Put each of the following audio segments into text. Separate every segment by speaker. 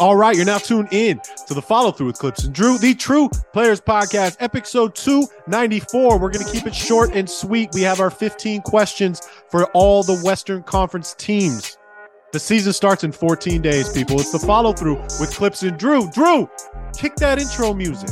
Speaker 1: All right, you're now tuned in to the follow through with Clipps and Drew, the True Players Podcast, episode 294. We're going to keep it short and sweet. We have our 15 questions for all the Western Conference teams. The season starts in 14 days, people. It's the follow through with Clipps and Drew. Drew, kick that intro music.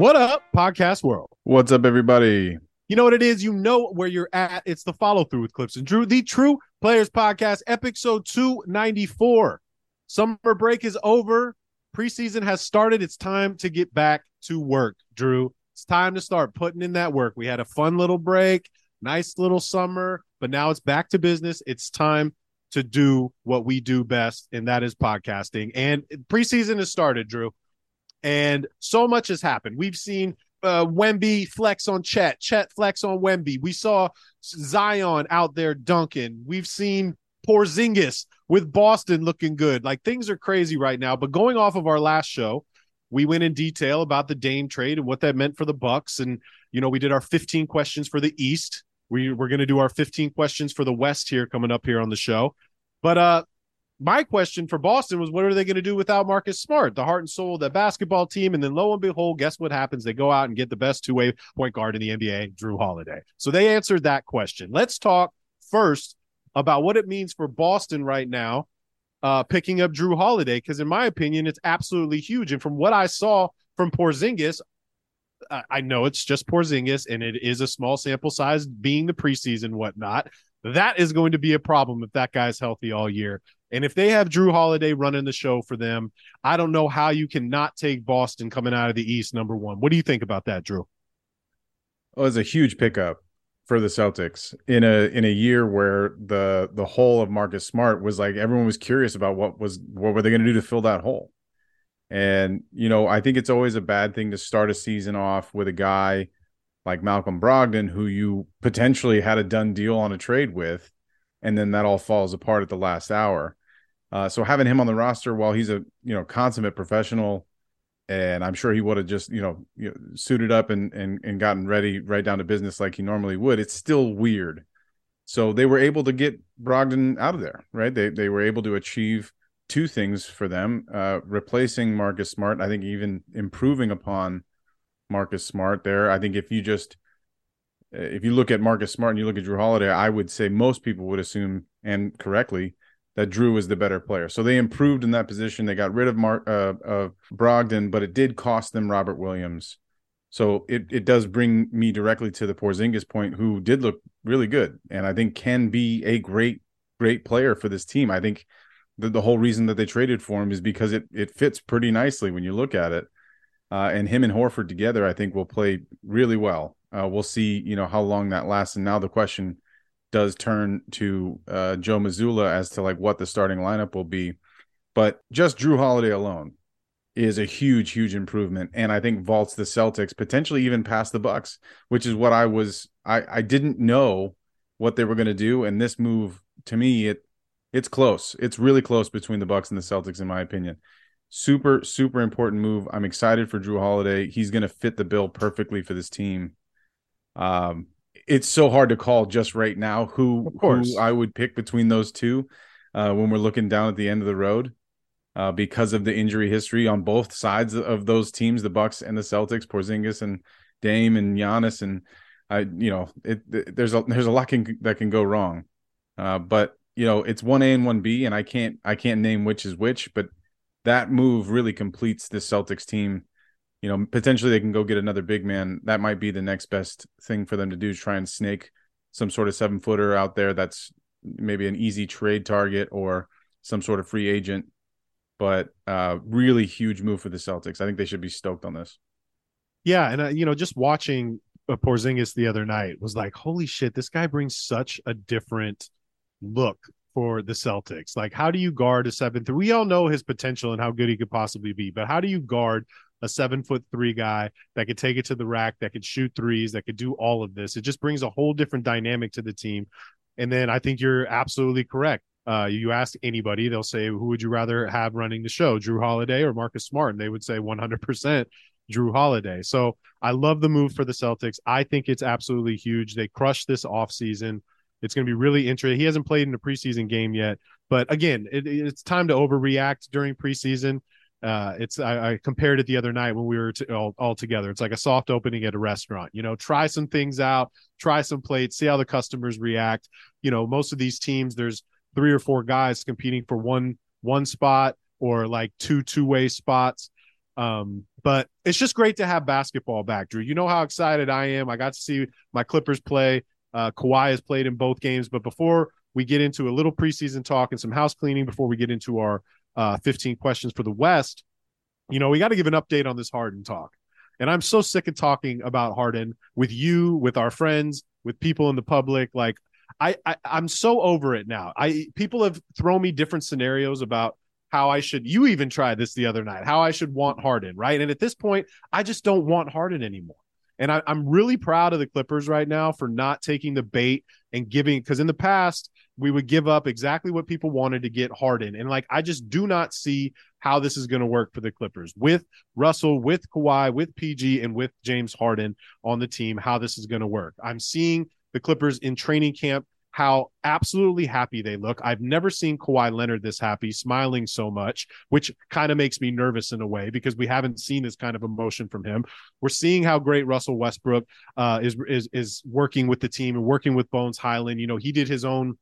Speaker 1: What up, podcast world?
Speaker 2: What's up, everybody?
Speaker 1: You know what it is? You know where you're at. It's the follow through with Clipps and Drew, the True Players Podcast, episode 294. Summer break is over. Preseason has started. It's time to get back to work, Drew. It's time to start putting in that work. We had a fun little break, nice little summer, but now it's back to business. It's time to do what we do best, and that is podcasting. And preseason has started, Drew and so much has happened. We've seen uh, Wemby flex on Chet, Chet flex on Wemby. We saw Zion out there dunking. We've seen Porzingis with Boston looking good. Like things are crazy right now. But going off of our last show, we went in detail about the Dame trade and what that meant for the Bucks. And you know, we did our 15 questions for the East. We we're going to do our 15 questions for the West here coming up here on the show. But uh my question for Boston was what are they going to do without Marcus Smart, the heart and soul of that basketball team? And then lo and behold, guess what happens? They go out and get the best two way point guard in the NBA, Jrue Holiday. So they answered that question. Let's talk first about what it means for Boston right now, uh, picking up Jrue Holiday, because in my opinion, it's absolutely huge. And from what I saw from Porzingis, I know it's just Porzingis and it is a small sample size being the preseason, whatnot. That is going to be a problem if that guy's healthy all year. And if they have Jrue Holiday running the show for them, I don't know how you can not take Boston coming out of the East number one. What do you think about that, Drew?
Speaker 2: Well, it's a huge pickup for the Celtics in a in a year where the the hole of Marcus Smart was like everyone was curious about what was what were they going to do to fill that hole. And you know, I think it's always a bad thing to start a season off with a guy like Malcolm Brogdon who you potentially had a done deal on a trade with and then that all falls apart at the last hour. Uh, so having him on the roster while he's a you know consummate professional, and I'm sure he would have just you know, you know suited up and and and gotten ready right down to business like he normally would. It's still weird. So they were able to get Brogdon out of there, right? They they were able to achieve two things for them: uh, replacing Marcus Smart. I think even improving upon Marcus Smart there. I think if you just if you look at Marcus Smart and you look at Jrue Holiday, I would say most people would assume and correctly that Jrue was the better player. So they improved in that position. They got rid of Mark uh, of Brogdon, but it did cost them Robert Williams. So it it does bring me directly to the Porzingis point, who did look really good, and I think can be a great great player for this team. I think the, the whole reason that they traded for him is because it it fits pretty nicely when you look at it. Uh, and him and Horford together, I think, will play really well. Uh, we'll see, you know, how long that lasts. And now the question does turn to uh, Joe Mazzulla as to like what the starting lineup will be. But just Jrue Holiday alone is a huge, huge improvement, and I think vaults the Celtics potentially even past the Bucks, which is what I was. I I didn't know what they were going to do, and this move to me it it's close. It's really close between the Bucks and the Celtics, in my opinion. Super, super important move. I'm excited for Jrue Holiday. He's going to fit the bill perfectly for this team. Um, it's so hard to call just right now who, who I would pick between those two uh, when we're looking down at the end of the road uh, because of the injury history on both sides of those teams, the Bucks and the Celtics, Porzingis and Dame and Giannis, and I, you know, it, it, there's a there's a lot can, that can go wrong, uh, but you know, it's one A and one B, and I can't I can't name which is which, but that move really completes the Celtics team you know, potentially they can go get another big man. That might be the next best thing for them to do try and snake some sort of seven footer out there that's maybe an easy trade target or some sort of free agent. But uh, really huge move for the Celtics. I think they should be stoked on this.
Speaker 1: Yeah, and uh, you know, just watching uh, Porzingis the other night was like, holy shit, this guy brings such a different look for the Celtics. Like, how do you guard a seven three? We all know his potential and how good he could possibly be, but how do you guard a seven foot three guy that could take it to the rack, that could shoot threes, that could do all of this. It just brings a whole different dynamic to the team. And then I think you're absolutely correct. Uh, you ask anybody, they'll say, "Who would you rather have running the show, Jrue Holiday or Marcus Smart?" And they would say 100% Jrue Holiday. So I love the move for the Celtics. I think it's absolutely huge. They crushed this offseason. It's going to be really interesting. He hasn't played in a preseason game yet, but again, it, it's time to overreact during preseason. Uh, it's I, I, compared it the other night when we were to, all, all together. It's like a soft opening at a restaurant. You know, try some things out, try some plates, see how the customers react. You know, most of these teams, there's three or four guys competing for one one spot or like two two way spots. Um, but it's just great to have basketball back, Drew. You know how excited I am. I got to see my Clippers play. Uh, Kawhi has played in both games, but before we get into a little preseason talk and some house cleaning, before we get into our uh, 15 questions for the West, you know, we got to give an update on this Harden talk. And I'm so sick of talking about Harden with you, with our friends, with people in the public. Like, I, I I'm so over it now. I people have thrown me different scenarios about how I should. You even tried this the other night. How I should want Harden, right? And at this point, I just don't want Harden anymore. And I, am really proud of the Clippers right now for not taking the bait and giving because in the past we would give up exactly what people wanted to get Harden. And like I just do not see how this is going to work for the Clippers with Russell, with Kawhi, with PG, and with James Harden on the team, how this is going to work. I'm seeing the Clippers in training camp how absolutely happy they look. I've never seen Kawhi Leonard this happy, smiling so much, which kind of makes me nervous in a way because we haven't seen this kind of emotion from him. We're seeing how great Russell Westbrook uh, is is is working with the team and working with Bones Hyland. You know, he did his own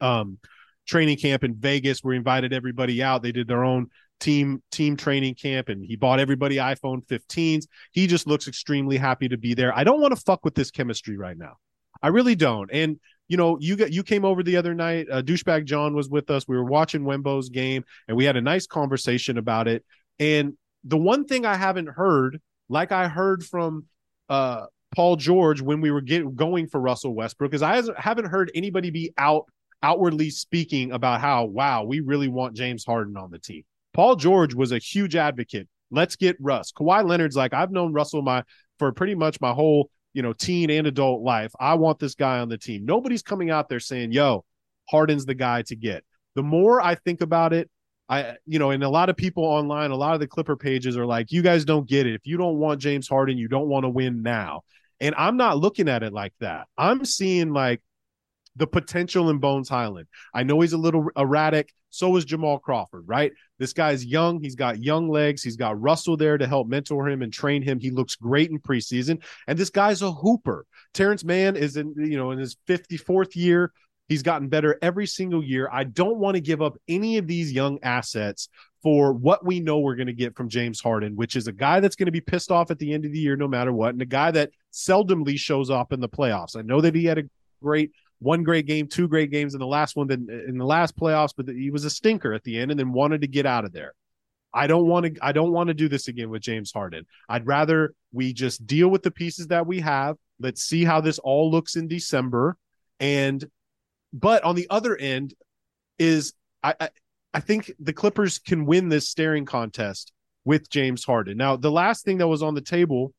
Speaker 1: um, training camp in Vegas where he invited everybody out. They did their own team team training camp and he bought everybody iPhone 15s. He just looks extremely happy to be there. I don't want to fuck with this chemistry right now. I really don't. And you know, you got you came over the other night. Uh, douchebag John was with us. We were watching Wembo's game, and we had a nice conversation about it. And the one thing I haven't heard, like I heard from uh, Paul George when we were get, going for Russell Westbrook, is I haven't heard anybody be out outwardly speaking about how wow we really want James Harden on the team. Paul George was a huge advocate. Let's get Russ. Kawhi Leonard's like I've known Russell my for pretty much my whole you know, teen and adult life. I want this guy on the team. Nobody's coming out there saying, yo, Harden's the guy to get. The more I think about it, I, you know, and a lot of people online, a lot of the Clipper pages are like, you guys don't get it. If you don't want James Harden, you don't want to win now. And I'm not looking at it like that. I'm seeing like the potential in Bones Hyland. I know he's a little erratic. So is Jamal Crawford, right? This guy's young. He's got young legs. He's got Russell there to help mentor him and train him. He looks great in preseason. And this guy's a hooper. Terance Mann is in, you know, in his 54th year. He's gotten better every single year. I don't want to give up any of these young assets for what we know we're going to get from James Harden, which is a guy that's going to be pissed off at the end of the year no matter what, and a guy that seldomly shows up in the playoffs. I know that he had a great one great game, two great games in the last one, then in the last playoffs, but he was a stinker at the end and then wanted to get out of there. I don't want to I don't want to do this again with James Harden. I'd rather we just deal with the pieces that we have. Let's see how this all looks in December. And but on the other end is I I, I think the Clippers can win this staring contest with James Harden. Now, the last thing that was on the table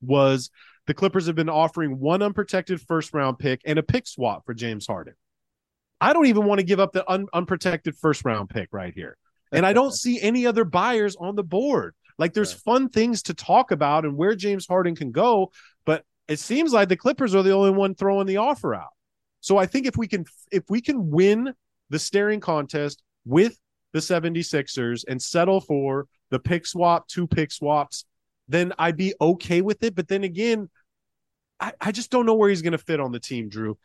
Speaker 1: was the Clippers have been offering one unprotected first round pick and a pick swap for James Harden. I don't even want to give up the un- unprotected first round pick right here. And I don't see any other buyers on the board. Like there's fun things to talk about and where James Harden can go, but it seems like the Clippers are the only one throwing the offer out. So I think if we can if we can win the staring contest with the 76ers and settle for the pick swap, two pick swaps, then I'd be okay with it. But then again, I, I just don't know where he's going to fit on the team, Drew.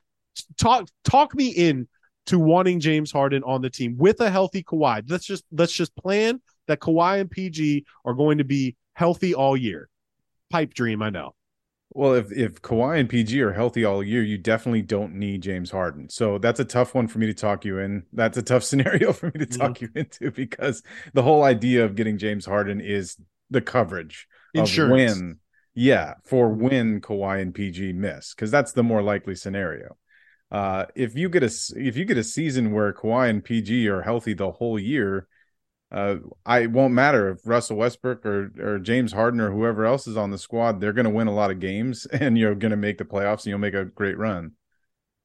Speaker 1: Talk talk me in to wanting James Harden on the team with a healthy Kawhi. Let's just let's just plan that Kawhi and PG are going to be healthy all year. Pipe dream, I know.
Speaker 2: Well, if if Kawhi and PG are healthy all year, you definitely don't need James Harden. So that's a tough one for me to talk you in. That's a tough scenario for me to talk mm-hmm. you into because the whole idea of getting James Harden is the coverage
Speaker 1: Insurance.
Speaker 2: when, yeah, for when Kawhi and PG miss, because that's the more likely scenario. Uh, if you get a if you get a season where Kawhi and PG are healthy the whole year, uh, I it won't matter if Russell Westbrook or or James Harden or whoever else is on the squad. They're going to win a lot of games, and you're going to make the playoffs, and you'll make a great run.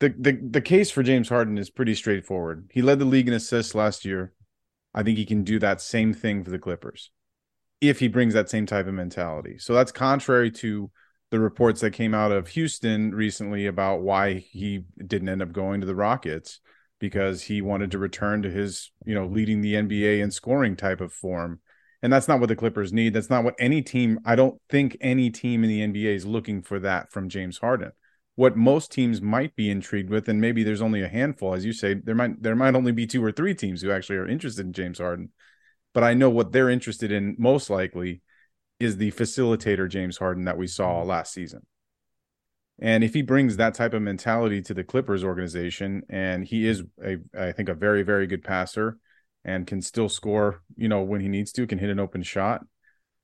Speaker 2: the, the the case for James Harden is pretty straightforward. He led the league in assists last year. I think he can do that same thing for the Clippers if he brings that same type of mentality. So that's contrary to the reports that came out of Houston recently about why he didn't end up going to the Rockets because he wanted to return to his, you know, leading the NBA in scoring type of form. And that's not what the Clippers need. That's not what any team, I don't think any team in the NBA is looking for that from James Harden. What most teams might be intrigued with, and maybe there's only a handful, as you say, there might there might only be two or three teams who actually are interested in James Harden. But I know what they're interested in most likely is the facilitator James Harden that we saw mm-hmm. last season. And if he brings that type of mentality to the Clippers organization, and he is a, I think, a very, very good passer, and can still score, you know, when he needs to, can hit an open shot,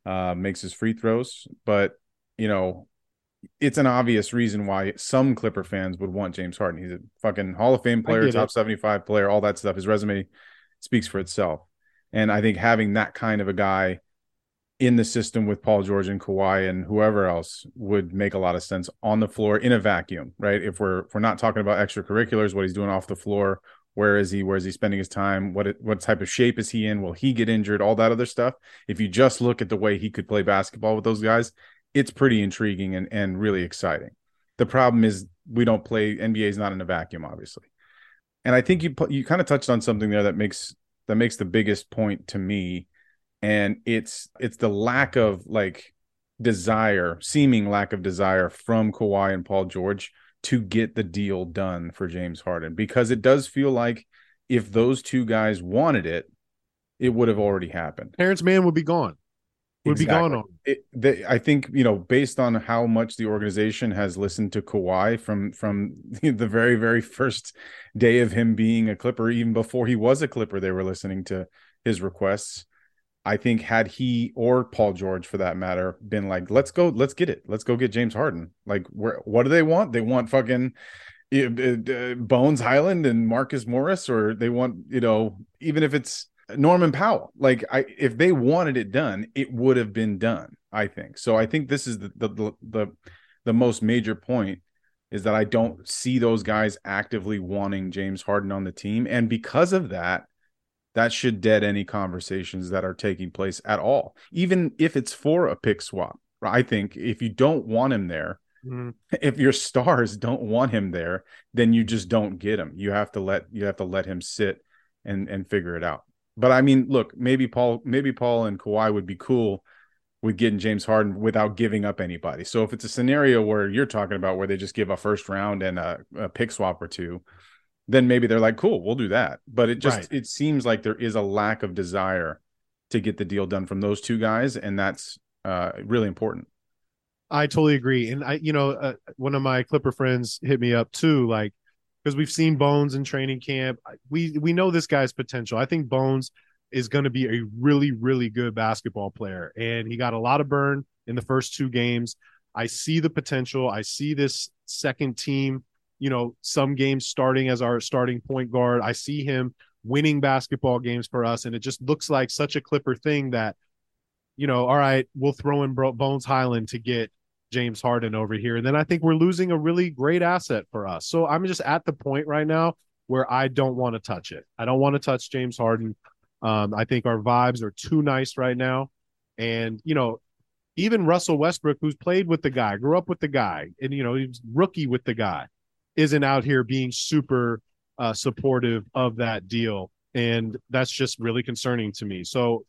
Speaker 2: uh, makes his free throws. But you know, it's an obvious reason why some Clipper fans would want James Harden. He's a fucking Hall of Fame player, top it. 75 player, all that stuff. His resume speaks for itself. And I think having that kind of a guy in the system with Paul George and Kawhi and whoever else would make a lot of sense on the floor in a vacuum, right? If we're if we're not talking about extracurriculars, what he's doing off the floor, where is he? Where is he spending his time? What what type of shape is he in? Will he get injured? All that other stuff. If you just look at the way he could play basketball with those guys, it's pretty intriguing and and really exciting. The problem is we don't play NBA is not in a vacuum, obviously. And I think you you kind of touched on something there that makes that makes the biggest point to me and it's it's the lack of like desire, seeming lack of desire from Kawhi and Paul George to get the deal done for James Harden because it does feel like if those two guys wanted it, it would have already happened.
Speaker 1: Terance Mann would be gone. Would exactly. be gone on.
Speaker 2: It, they, I think you know, based on how much the organization has listened to Kawhi from from the very very first day of him being a Clipper, even before he was a Clipper, they were listening to his requests. I think had he or Paul George for that matter been like, let's go, let's get it, let's go get James Harden. Like, where, what do they want? They want fucking uh, Bones Hyland and Marcus Morris, or they want, you know, even if it's Norman Powell. Like, I if they wanted it done, it would have been done. I think so. I think this is the the the the, most major point is that I don't see those guys actively wanting James Harden on the team, and because of that that should dead any conversations that are taking place at all, even if it's for a pick swap. I think if you don't want him there, mm-hmm. if your stars don't want him there, then you just don't get him. You have to let you have to let him sit and and figure it out. But I mean, look, maybe Paul, maybe Paul and Kawhi would be cool with getting James Harden without giving up anybody. So if it's a scenario where you're talking about where they just give a first round and a, a pick swap or two, then maybe they're like, cool, we'll do that. But it just right. it seems like there is a lack of desire to get the deal done from those two guys, and that's uh, really important.
Speaker 1: I totally agree, and I, you know, uh, one of my Clipper friends hit me up too, like because we've seen Bones in training camp. We we know this guy's potential. I think Bones is going to be a really really good basketball player, and he got a lot of burn in the first two games. I see the potential. I see this second team you know, some games starting as our starting point guard. I see him winning basketball games for us, and it just looks like such a Clipper thing that, you know, all right, we'll throw in Bones Hyland to get James Harden over here, and then I think we're losing a really great asset for us. So I'm just at the point right now where I don't want to touch it. I don't want to touch James Harden. Um, I think our vibes are too nice right now, and you know, even Russell Westbrook, who's played with the guy, grew up with the guy, and you know, he's rookie with the guy isn't out here being super uh, supportive of that deal, and that's just really concerning to me. So,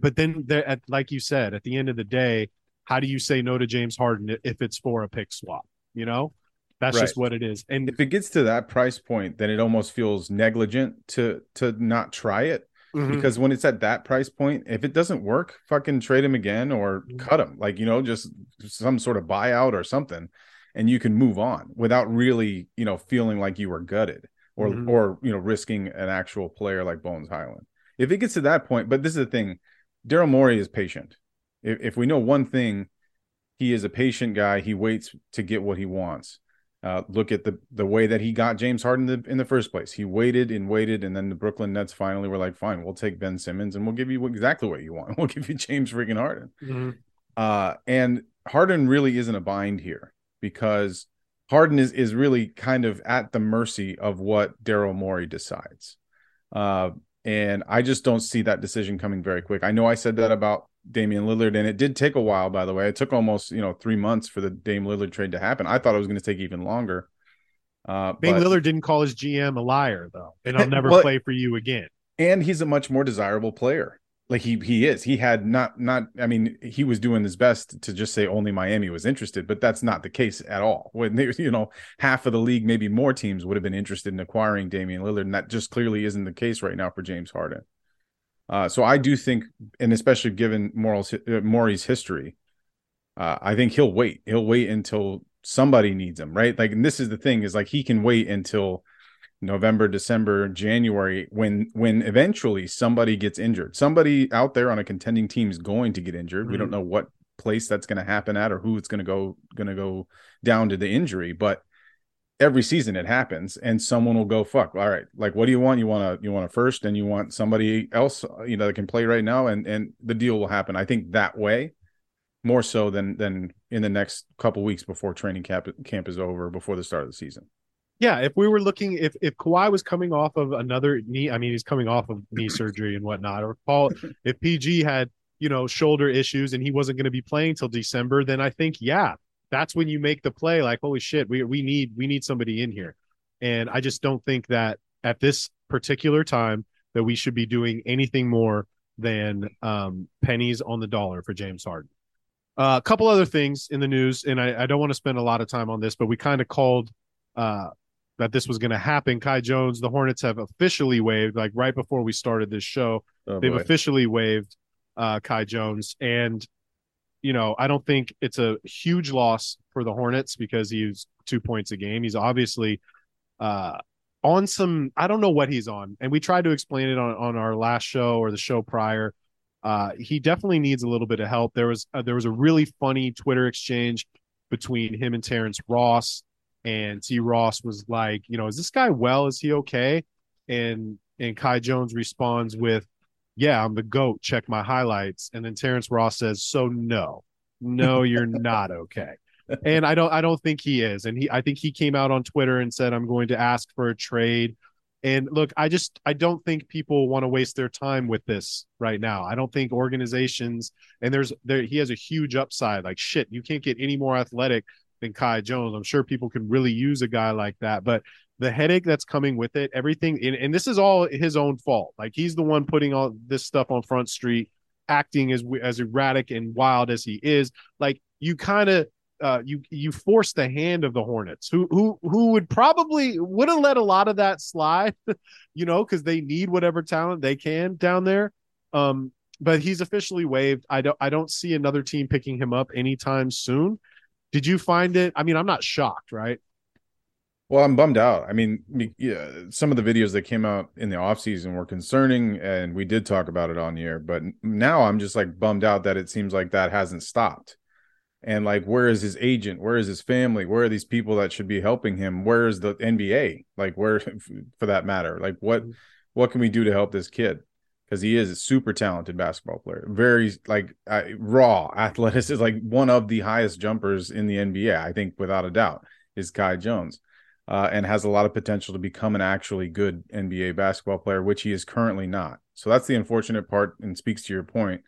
Speaker 1: but then, there, at, like you said, at the end of the day, how do you say no to James Harden if it's for a pick swap? You know, that's right. just what it is.
Speaker 2: And if it gets to that price point, then it almost feels negligent to to not try it. Mm-hmm. Because when it's at that price point, if it doesn't work, fucking trade him again or mm-hmm. cut him. Like, you know, just some sort of buyout or something and you can move on without really, you know, feeling like you were gutted or mm-hmm. or you know risking an actual player like Bones Hyland. If it gets to that point, but this is the thing, Daryl Morey is patient. If, if we know one thing, he is a patient guy. He waits to get what he wants. Uh, look at the the way that he got James Harden in the, in the first place. He waited and waited, and then the Brooklyn Nets finally were like, "Fine, we'll take Ben Simmons and we'll give you exactly what you want. We'll give you James freaking Harden." Mm-hmm. Uh, and Harden really isn't a bind here because Harden is is really kind of at the mercy of what Daryl Morey decides. Uh, and I just don't see that decision coming very quick. I know I said that about Damian Lillard, and it did take a while, by the way. It took almost, you know, three months for the Dame Lillard trade to happen. I thought it was going to take even longer.
Speaker 1: Uh, Dame Lillard didn't call his GM a liar, though, and I'll never well, play for you again.
Speaker 2: And he's a much more desirable player like he he is he had not not i mean he was doing his best to just say only miami was interested but that's not the case at all when they you know half of the league maybe more teams would have been interested in acquiring damian lillard and that just clearly isn't the case right now for james harden uh, so i do think and especially given moral's uh, Morey's history uh, i think he'll wait he'll wait until somebody needs him right like and this is the thing is like he can wait until November, December, January, when when eventually somebody gets injured. Somebody out there on a contending team is going to get injured. Mm-hmm. We don't mm-hmm. know what place that's going to happen at or who it's going to go going to go down to the injury, but every season it happens and someone will go fuck all right like what do you want? You want to you want a first and you want somebody else uh, you know that can play right now and and the deal will happen. I think that way more so than than in the next couple weeks before training camp camp is over before the start of the season.
Speaker 1: Yeah, if we were looking, if if Kawhi was coming off of another knee, I mean, he's coming off of knee surgery and whatnot, or Paul, if PG had you know shoulder issues and he wasn't going to be playing till December, then I think yeah, that's when you make the play. Like, holy shit, we we need we need somebody in here, and I just don't think that at this particular time that we should be doing anything more than um, pennies on the dollar for James Harden. Uh, a couple other things in the news, and I, I don't want to spend a lot of time on this, but we kind of called uh, that this was going to happen. Kai Jones, the Hornets have officially waived, like right before we started this show, oh, they've boy. officially waived uh, Kai Jones. And, you know, I don't think it's a huge loss for the Hornets because he's two points a game. He's obviously uh, on some, I don't know what he's on. And we tried to explain it on, on our last show or the show prior. Uh, he definitely needs a little bit of help. There was uh, there was a really funny Twitter exchange between him and Terrence Ross and T Ross was like, you know, is this guy well? Is he okay? And and Kai Jones responds with, Yeah, I'm the GOAT. Check my highlights. And then Terrence Ross says, So no, no, you're not okay. And I don't I don't think he is. And he I think he came out on Twitter and said, I'm going to ask for a trade. And look, I just I don't think people want to waste their time with this right now. I don't think organizations and there's there he has a huge upside. Like shit, you can't get any more athletic than Kai Jones. I'm sure people can really use a guy like that, but the headache that's coming with it, everything, and, and this is all his own fault. Like he's the one putting all this stuff on Front Street, acting as as erratic and wild as he is. Like you kind of uh, you you force the hand of the Hornets, who who who would probably would have let a lot of that slide, you know, because they need whatever talent they can down there. Um, but he's officially waived. I don't I don't see another team picking him up anytime soon. Did you find it? I mean, I'm not shocked, right?
Speaker 2: Well, I'm bummed out. I mean, yeah, some of the videos that came out in the off season were concerning, and we did talk about it on here. But now I'm just like bummed out that it seems like that hasn't stopped. And like, where is his agent? Where is his family? Where are these people that should be helping him? Where is the NBA? Like, where, for that matter, like what, mm-hmm. what can we do to help this kid? because he is a super talented basketball player. Very like uh, raw athleticism, like one of the highest jumpers in the NBA. I think without a doubt is Kai Jones, uh, and has a lot of potential to become an actually good NBA basketball player, which he is currently not. So that's the unfortunate part, and speaks to your point.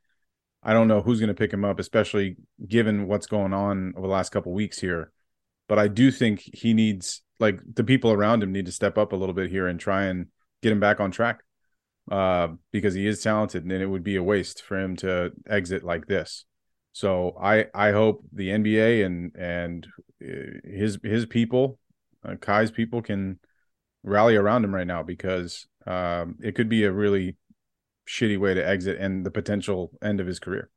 Speaker 2: I don't know who's going to pick him up, especially given what's going on over the last couple weeks here. But I do think he needs like the people around him need to step up a little bit here and try and get him back on track uh, because he is talented, and it would be a waste for him to exit like this. So I I hope the NBA and and uh, his his people, uh, Kai's people, can rally around him right now because um, it could be a really shitty way to exit and the potential end of his career.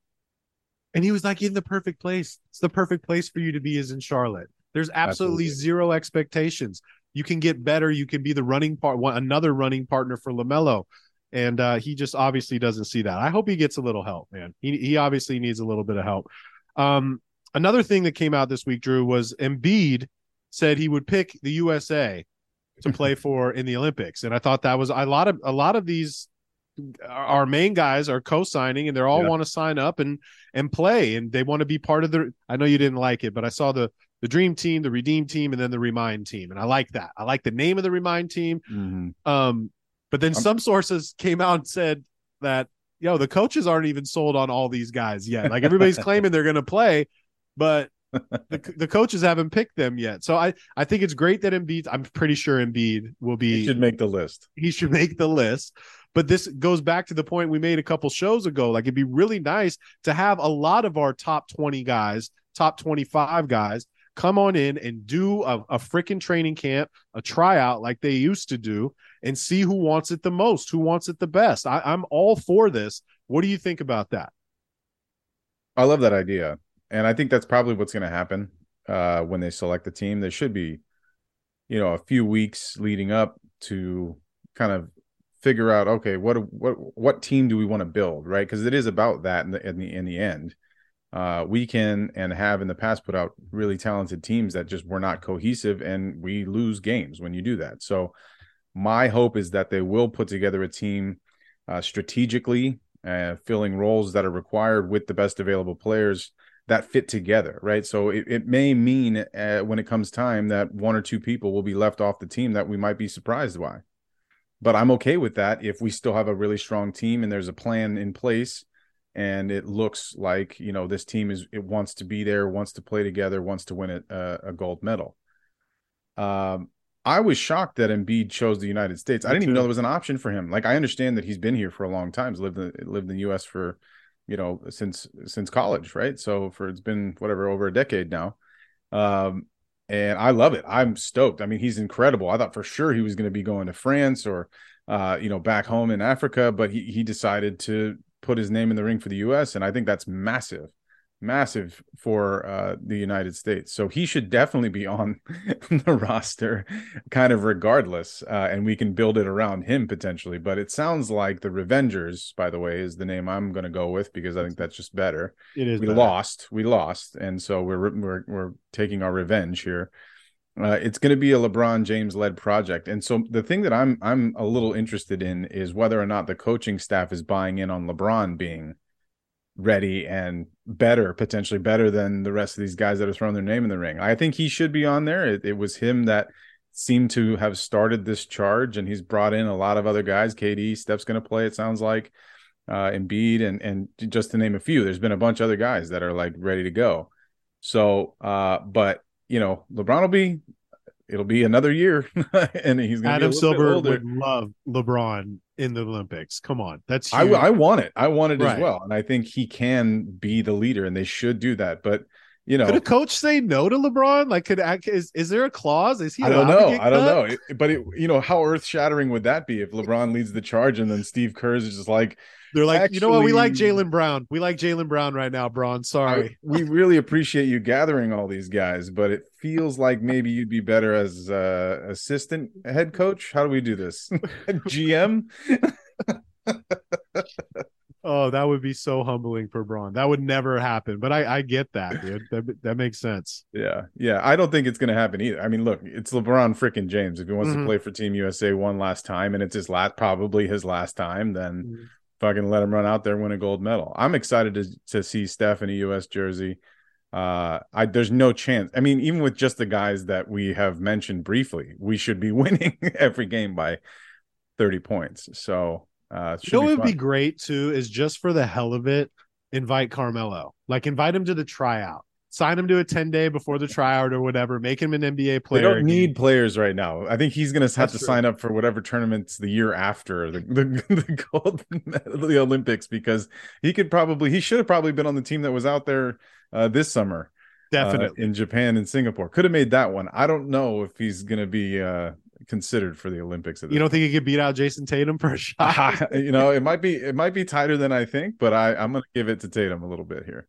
Speaker 1: And he was like in the perfect place. It's the perfect place for you to be is in Charlotte. There's absolutely, absolutely. zero expectations. You can get better. You can be the running part, one, another running partner for LaMelo and uh, he just obviously doesn't see that. I hope he gets a little help, man. He he obviously needs a little bit of help. Um, another thing that came out this week, Drew, was Embiid said he would pick the USA to play for in the Olympics, and I thought that was a lot of a lot of these our main guys are co-signing and they all yeah. want to sign up and and play and they want to be part of the I know you didn't like it but I saw the the dream team, the redeem team, and then the remind team. And I like that. I like the name of the remind team.
Speaker 2: Mm-hmm.
Speaker 1: Um, but then
Speaker 2: I'm-
Speaker 1: some sources came out and said that yo, the coaches aren't even sold on all these guys yet. Like everybody's claiming they're going to play, but the the coaches haven't picked them yet. So I I think it's great that Embiid. I'm pretty sure Embiid will be
Speaker 2: He should make the list.
Speaker 1: he should make the list. But this goes back to the point we made a couple shows ago. Like it'd be really nice to have a lot of our top 20 guys, top 25 guys come on in and do a, a freaking training camp, a tryout like they used to do, and see who wants it the most, who wants it the best. I, I'm all for this. What do you think about that?
Speaker 2: I love that idea, and I think that's probably what's going to happen uh, when they select the team. There should be, you know, a few weeks leading up to kind of figure out, okay, what what what team do we want to build, right? Because it is about that in the in the in the end. Uh, we can and have in the past put out really talented teams that just were not cohesive, and we lose games when you do that. So, my hope is that they will put together a team uh, strategically uh, filling roles that are required with the best available players that fit together, right? So it, it may mean uh, when it comes time that one or two people will be left off the team that we might be surprised by. But I'm okay with that if we still have a really strong team and there's a plan in place and it looks like, you know, this team is it wants to be there, wants to play together, wants to win a, a gold medal. Um I was shocked that Embiid chose the United States. I didn't even know there was an option for him. Like I understand that he's been here for a long time, he's lived in, lived in the U.S. for, you know, since since college, right? So for it's been whatever over a decade now, um, and I love it. I'm stoked. I mean, he's incredible. I thought for sure he was going to be going to France or, uh, you know, back home in Africa, but he he decided to put his name in the ring for the U.S. and I think that's massive massive for uh, the United States. So he should definitely be on the roster, kind of regardless, uh, and we can build it around him potentially. But it sounds like the Revengers, by the way, is the name I'm going to go with because I think that's just better.
Speaker 1: It is
Speaker 2: We
Speaker 1: better.
Speaker 2: lost, we lost, and so we're we're we're taking our revenge here. Uh, it's going to be a LeBron James led project, and so the thing that I'm I'm a little interested in is whether or not the coaching staff is buying in on LeBron being ready and better, potentially better than the rest of these guys that have thrown their name in the ring. I think he should be on there. It, it was him that seemed to have started this charge, and he's brought in a lot of other guys. KD, Steph's going to play. It sounds like uh, Embiid, and and just to name a few, there's been a bunch of other guys that are like ready to go. So, uh, but you know, LeBron will be. It'll be another year, and he's going to
Speaker 1: Adam Silver would love LeBron in the Olympics. Come on. That's
Speaker 2: I,
Speaker 1: huge.
Speaker 2: I want it. I want it
Speaker 1: Right.
Speaker 2: as well, and I think he can be the leader, and they should do that. But you know,
Speaker 1: Could a coach say no to LeBron? Like, could is is there a clause? Is he?
Speaker 2: I don't know. I don't
Speaker 1: cut?
Speaker 2: know. It- but it, you know, how earth shattering would that be if LeBron leads the charge and then Steve Kerr is just like,
Speaker 1: They're like, you know what? We like Jaylen Brown. We like Jaylen Brown right now, Bron.
Speaker 2: I-
Speaker 1: Sorry.
Speaker 2: we really appreciate you gathering all these guys, but it feels like maybe you'd be better as uh, assistant head coach. How do we do this? GM?
Speaker 1: Oh, that would be so humbling for Bron. That would never happen. But I, I get that, dude. That that makes sense.
Speaker 2: Yeah, yeah. I don't think it's going to happen either. I mean, look, it's LeBron freaking James. If he wants
Speaker 1: Mhm.
Speaker 2: to play for Team USA one last time, and it's his last, probably his last time, then
Speaker 1: Mhm.
Speaker 2: Fucking let him run out there and win a gold medal. I'm excited to to see Steph in a U.S. jersey. Uh, I there's no chance. I mean, even with just the guys that we have mentioned briefly, we should be winning every game by 30 points. So, uh, it
Speaker 1: You know would be great too is just for the hell of it, invite Carmelo. Like invite him to the tryout. Sign him to a 10 day before the tryout or whatever. Make him an NBA
Speaker 2: They
Speaker 1: player.
Speaker 2: don't need players right now. I think he's going to have
Speaker 1: That's
Speaker 2: to
Speaker 1: true.
Speaker 2: sign up for whatever tournaments the year after the the, the gold the Olympics because he could probably he should have probably been on the team that was out there uh, this summer uh,
Speaker 1: definitely.
Speaker 2: in Japan and Singapore. Could have made that one. I don't know if he's going to be uh, considered for the Olympics.
Speaker 1: You don't think he could beat out Jayson Tatum for a shot?
Speaker 2: You know, it might be it might be tighter than I think, but I I'm going to give it to Tatum a little bit here.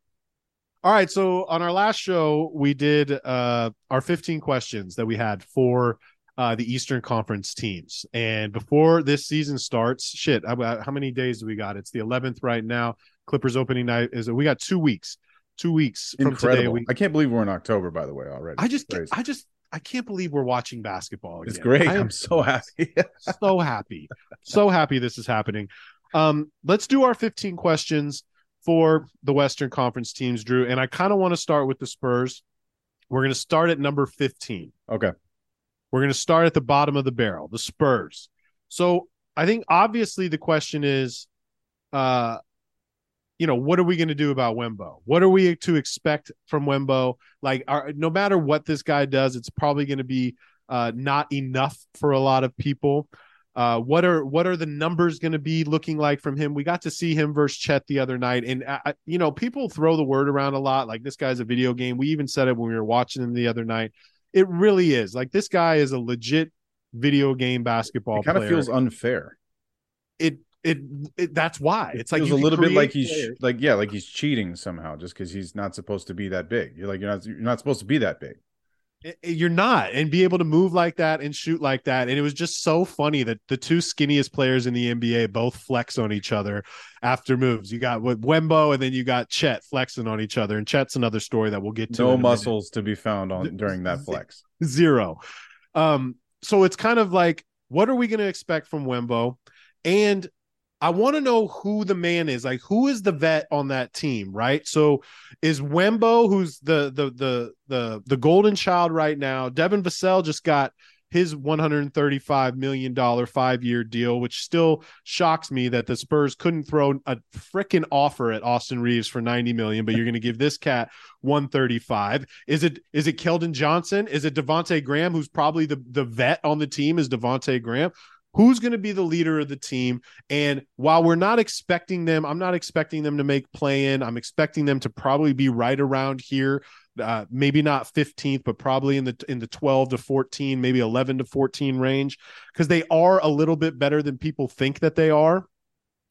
Speaker 1: All right. So on our last show, we did uh, our 15 questions that we had for uh, the Eastern Conference teams. And before this season starts, shit, how, many days do we got? It's the 11th right now. Clippers opening night is we got two weeks. Two weeks from today. We,
Speaker 2: I can't believe we're in October, by the way, already.
Speaker 1: I just, I just, I can't believe we're watching basketball.
Speaker 2: it's great.
Speaker 1: I am
Speaker 2: I'm so happy.
Speaker 1: so happy, so happy this is happening. Um, let's do our 15 questions for the Western Conference teams, Drew. And I kind of want to start with the Spurs. We're going to start at number 15.
Speaker 2: Okay.
Speaker 1: We're going to start at the bottom of the barrel, the Spurs. So I think obviously the question is, uh, you know, what are we going to do about Wembo? What are we to expect from Wembo? Like, our, no matter what this guy does, it's probably going to be uh, not enough for a lot of people. Uh, what are what are the numbers going to be looking like from him? We got to see him versus Chet the other night, and uh, you know people throw the word around a lot, like this guy's a video game. We even said it when we were watching him the other night. It really is like this guy is a legit video game basketball.
Speaker 2: It kind
Speaker 1: player.
Speaker 2: of feels unfair.
Speaker 1: It, it it that's why
Speaker 2: It
Speaker 1: it's like
Speaker 2: feels
Speaker 1: you
Speaker 2: a little bit like he's
Speaker 1: players.
Speaker 2: like yeah, like he's cheating somehow just because he's not supposed to be that big. You're like you're not you're not supposed to be that big.
Speaker 1: You're not and be able to move like that and shoot like that. And it was just so funny that the two skinniest players in the NBA both flex on each other after moves. You got with Wembo and then you got Chet flexing on each other. And Chet's another story that we'll get to
Speaker 2: No
Speaker 1: a minute.
Speaker 2: muscles to be found on during that flex.
Speaker 1: zero. Um so it's kind of like what are we going to expect from Wembo? And I want to know who the man is. Like, who is the vet on that team, right? So, is Wembo, who's the the the the the golden child right now? Devin Vassell just got his 135 million dollar five year deal, which still shocks me that the Spurs couldn't throw a freaking offer at Austin Reaves for 90 million, but you're going to give this cat 135. Is it is it Keldon Johnson? Is it Devonte Graham, who's probably the the vet on the team? Is Devonte Graham? Who's going to be the leader of the team? And while we're not expecting them, I'm not expecting them to make play in. I'm expecting them to probably be right around here. Uh, maybe not 15th, but probably in the in the 12 to 14, maybe 11 to 14 range, because they are a little bit better than people think that they are.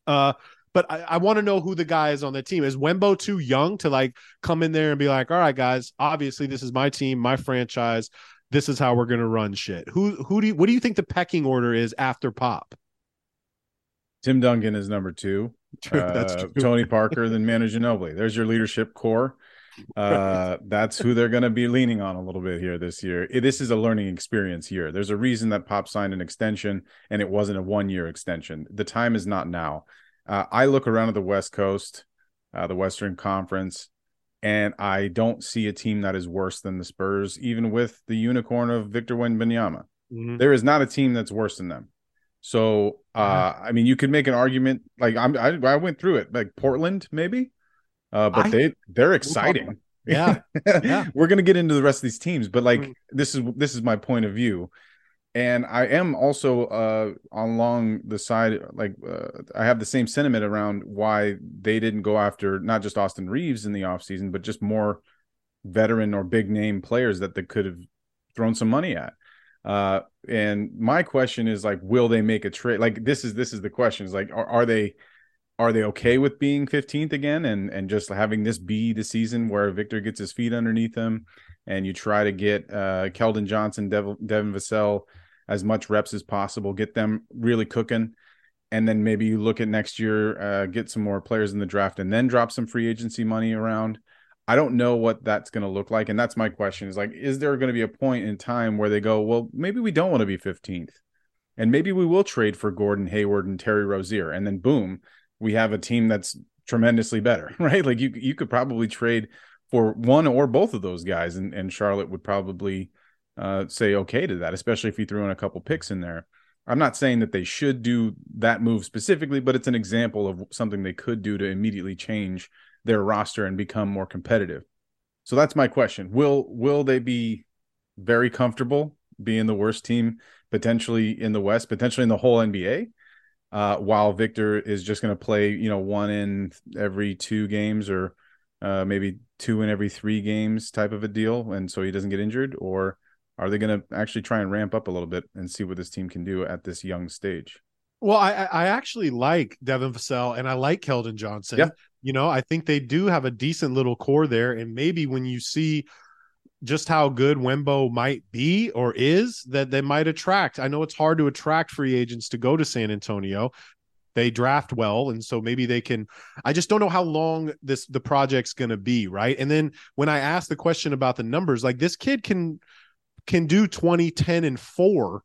Speaker 1: Uh, but I, I want to know who the guy is on the team. Is Wembo too young to like come in there and be like, all right, guys, obviously this is my team, my franchise. This is how we're gonna run shit. Who who do you what do you think the pecking order is after Pop?
Speaker 2: Tim Duncan is number two.
Speaker 1: That's
Speaker 2: Uh,
Speaker 1: true.
Speaker 2: Tony Parker, then Manu Ginobili. There's your leadership core. Uh, that's who they're going to be leaning on a little bit here this year. It- this is a learning experience year. There's a reason that Pop signed an extension and it wasn't a one year extension. The time is not now. Uh, I look around at the West Coast, uh, the Western Conference, and I don't see a team that is worse than the Spurs, even with the unicorn of Victor Wembanyama.
Speaker 1: Mhm.
Speaker 2: There is not a team that's worse than them. So, uh, I mean, you could make an argument like I'm, I, I went through it, like Portland, maybe, uh, but
Speaker 1: I-
Speaker 2: they they're exciting.
Speaker 1: Yeah. Yeah.
Speaker 2: we're gonna get into the rest of these teams, but like
Speaker 1: Mm.
Speaker 2: this is this is my point of view, and I am also uh along the side like uh, I have the same sentiment around why they didn't go after not just Austin Reaves in the offseason, but just more veteran or big name players that they could have thrown some money at. Uh, and my question is like, will they make a trade? Like this is this is the question. Is like, are, are they are they okay with being 15th again and and just having this be the season where Victor gets his feet underneath him and you try to get uh Keldon Johnson, Devin, Devin Vassell as much reps as possible, get them really cooking. And then maybe you look at next year, uh, get some more players in the draft and then drop some free agency money around. I don't know what that's going to look like. And that's my question is like, is there going to be a point in time where they go, well, maybe we don't want to be 15th and maybe we will trade for Gordon Hayward and Terry Rozier. And then boom, we have a team that's tremendously better, right? Like you, you could probably trade for one or both of those guys. And, and Charlotte would probably uh, say okay to that, especially if you threw in a couple picks in there. I'm not saying that they should do that move specifically, but it's an example of something they could do to immediately change their roster and become more competitive. So that's my question. Will will they be very comfortable being the worst team potentially in the West, potentially in the whole NBA? Uh, while Victor is just going to play, you know, one in every two games or uh, maybe two in every three games type of a deal, and so he doesn't get injured, or are they going to actually try and ramp up a little bit and see what this team can do at this young stage?
Speaker 1: Well, I I actually like Devin Vassell and I like Keldon Johnson.
Speaker 2: Yeah.
Speaker 1: You know, I think they do have a decent little core there. And maybe when you see just how good Wembo might be or is, that they might attract. I know it's hard to attract free agents to go to San Antonio. They draft well, and so maybe they can. I just don't know how long this the project's going to be, right? And then when I asked the question about the numbers, like this kid can can do 20, 10, and four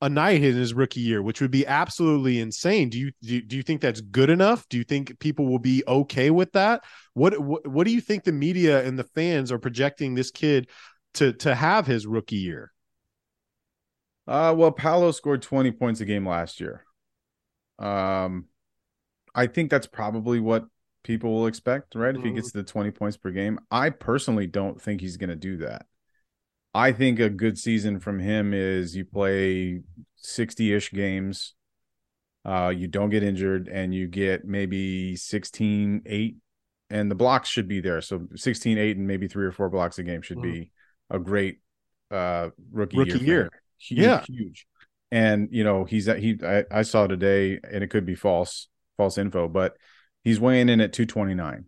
Speaker 1: a night in his rookie year, which would be absolutely insane. Do you do, you- do you think that's good enough? Do you think people will be okay with that? What, what what do you think the media and the fans are projecting this kid to to have his rookie year?
Speaker 2: Uh, well, Paolo scored 20 points a game last year. Um, I think that's probably what people will expect, right? Mm-hmm. If he gets mm-hmm. the 20 points per game. I personally don't think he's going to do that. I think a good season from him is you play 60 ish games, uh, you don't get injured, and you get maybe 16 8, and the blocks should be there. So 16 8 and maybe three or four blocks a game should mm-hmm. be a great uh, rookie,
Speaker 1: rookie year. year.
Speaker 2: Huge, yeah. huge. And, you know, he's at, he, I, I saw today, and it could be false, false info, but he's weighing in at 229.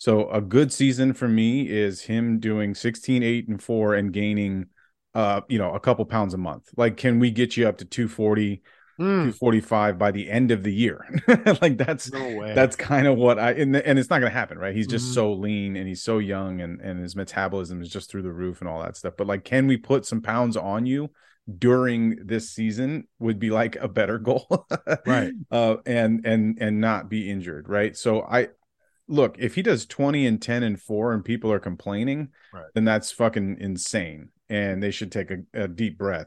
Speaker 2: So a good season for me is him doing 16, 8, and 4 and gaining uh, you know, a couple pounds a month. Like, can we get you up to 240, mm. 245 by the end of the year? like that's no that's kind of what I and, and it's not gonna happen, right? He's just mm. so lean and he's so young and and his metabolism is just through the roof and all that stuff. But like, can we put some pounds on you? during this season would be like a better goal
Speaker 1: right
Speaker 2: uh and and and not be injured right so i look, if he does 20 and 10 and 4 and people are complaining, right. then that's fucking insane. And they should take a, a deep breath.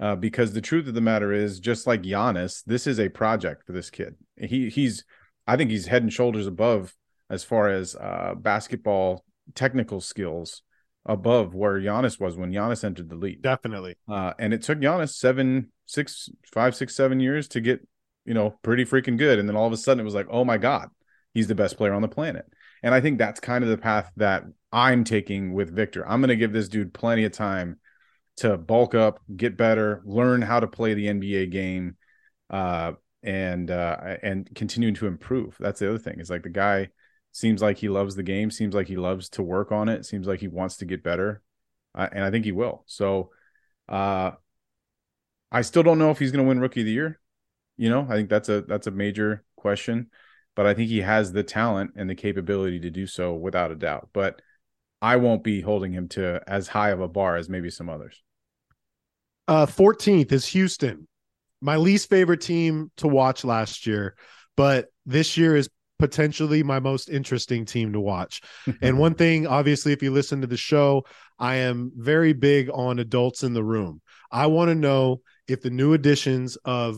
Speaker 2: Uh, because the truth of the matter is, just like Giannis, this is a project for this kid. He he's I think he's head and shoulders above as far as uh, basketball technical skills above where Giannis was when Giannis entered the league.
Speaker 1: Definitely.
Speaker 2: Uh, and it took Giannis seven, six, five, six, seven years to get, you know, pretty freaking good. And then all of a sudden it was like, oh my God, he's the best player on the planet. And I think that's kind of the path that I'm taking with Victor. I'm going to give this dude plenty of time to bulk up, get better, learn how to play the NBA game, uh, and uh, and continuing to improve. That's the other thing. Is like the guy seems like he loves the game, seems like he loves to work on it, seems like he wants to get better, uh, and I think he will. So, uh, I still don't know if he's going to win Rookie of the Year. You know, I think that's a that's a major question but I think he has the talent and the capability to do so without a doubt. But I won't be holding him to as high of a bar as maybe some others.
Speaker 1: Uh, 14th is Houston, my least favorite team to watch last year, but this year is potentially my most interesting team to watch. and one thing, obviously, if you listen to the show, I am very big on adults in the room. I want to know if the new additions of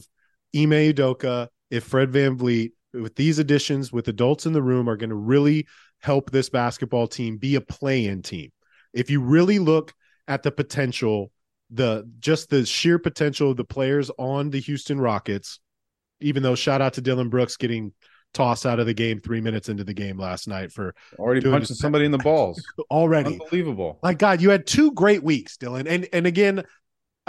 Speaker 1: Ime Udoka, if Fred VanVleet, with these additions with adults in the room are going to really help this basketball team be a play-in team. If you really look at the potential, the just the sheer potential of the players on the Houston Rockets, even though shout out to Dillon Brooks getting tossed out of the game three minutes into the game last night for
Speaker 2: already punching somebody in the balls.
Speaker 1: already
Speaker 2: unbelievable.
Speaker 1: My God, you had two great weeks, Dillon. And and again,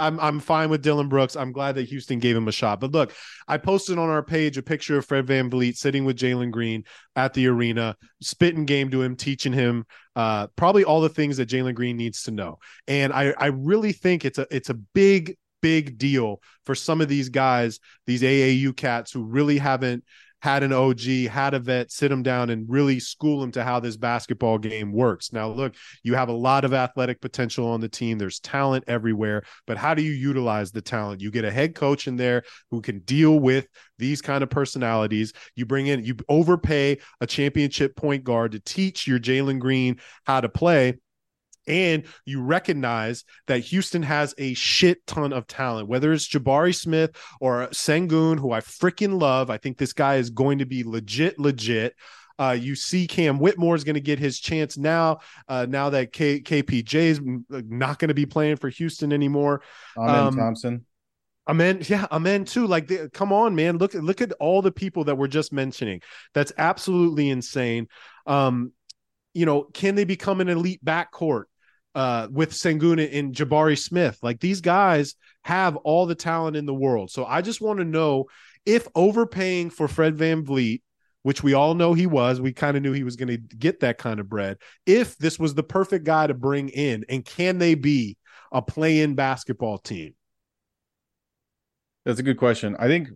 Speaker 1: I'm I'm fine with Dillon Brooks. I'm glad that Houston gave him a shot. But look, I posted on our page a picture of Fred Van VanVleet sitting with Jalen Green at the arena, spitting game to him, teaching him uh, probably all the things that Jalen Green needs to know. And I I really think it's a it's a big big deal for some of these guys, these AAU cats who really haven't had an OG, had a vet sit him down and really school him to how this basketball game works. Now, look, you have a lot of athletic potential on the team. There's talent everywhere, but how do you utilize the talent? You get a head coach in there who can deal with these kind of personalities. You bring in, you overpay a championship point guard to teach your Jalen Green how to play and you recognize that Houston has a shit ton of talent, whether it's Jabari Smith or Sengun, who I freaking love. I think this guy is going to be legit, legit. Uh, you see Cam Whitmore is going to get his chance now. Uh, now that K- KPJ is not going to be playing for Houston anymore.
Speaker 2: Amen um, Thompson.
Speaker 1: Amen. Yeah, amen too. Like, come on, man. Look, look at all the people that we're just mentioning. That's absolutely insane. Um, you know, can they become an elite backcourt? Uh, with Sengun and Jabari Smith. Like these guys have all the talent in the world. So I just want to know if overpaying for Fred VanVleet, which we all know he was, we kind of knew he was going to get that kind of bread, if this was the perfect guy to bring in and can they be a play in basketball team?
Speaker 2: That's a good question. I think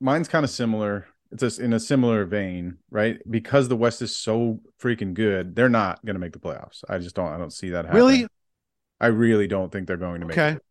Speaker 2: mine's kind of similar it's a, in a similar vein, right? Because the West is so freaking good, they're not going to make the playoffs. I just don't. I don't see that happening.
Speaker 1: Really?
Speaker 2: I really don't think they're going to make.
Speaker 1: Okay.
Speaker 2: It.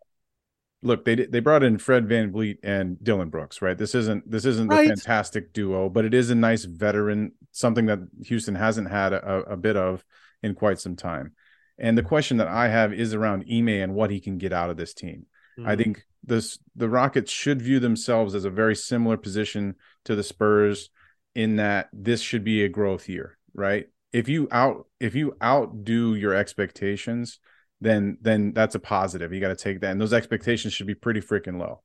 Speaker 2: Look, they they brought in Fred Van VanVleet and Dillon Brooks, right? This isn't this isn't right. the fantastic duo, but it is a nice veteran, something that Houston hasn't had a, a bit of in quite some time. And the question that I have is around Ime and what he can get out of this team. Mm-hmm. I think this the Rockets should view themselves as a very similar position to the Spurs in that this should be a growth year, right? If you out if you outdo your expectations, then then that's a positive. You got to take that, and those expectations should be pretty freaking low.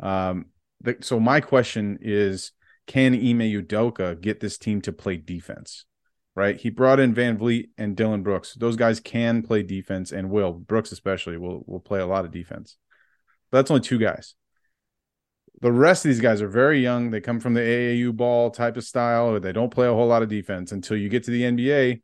Speaker 2: Um, the, so my question is, can Ime Udoka get this team to play defense? Right, he brought in VanVleet and Dillon Brooks. Those guys can play defense and will. Brooks especially will will play a lot of defense. But that's only two guys the rest of these guys are very young. They come from the AAU ball type of style. Or they don't play a whole lot of defense until you get to the NBA.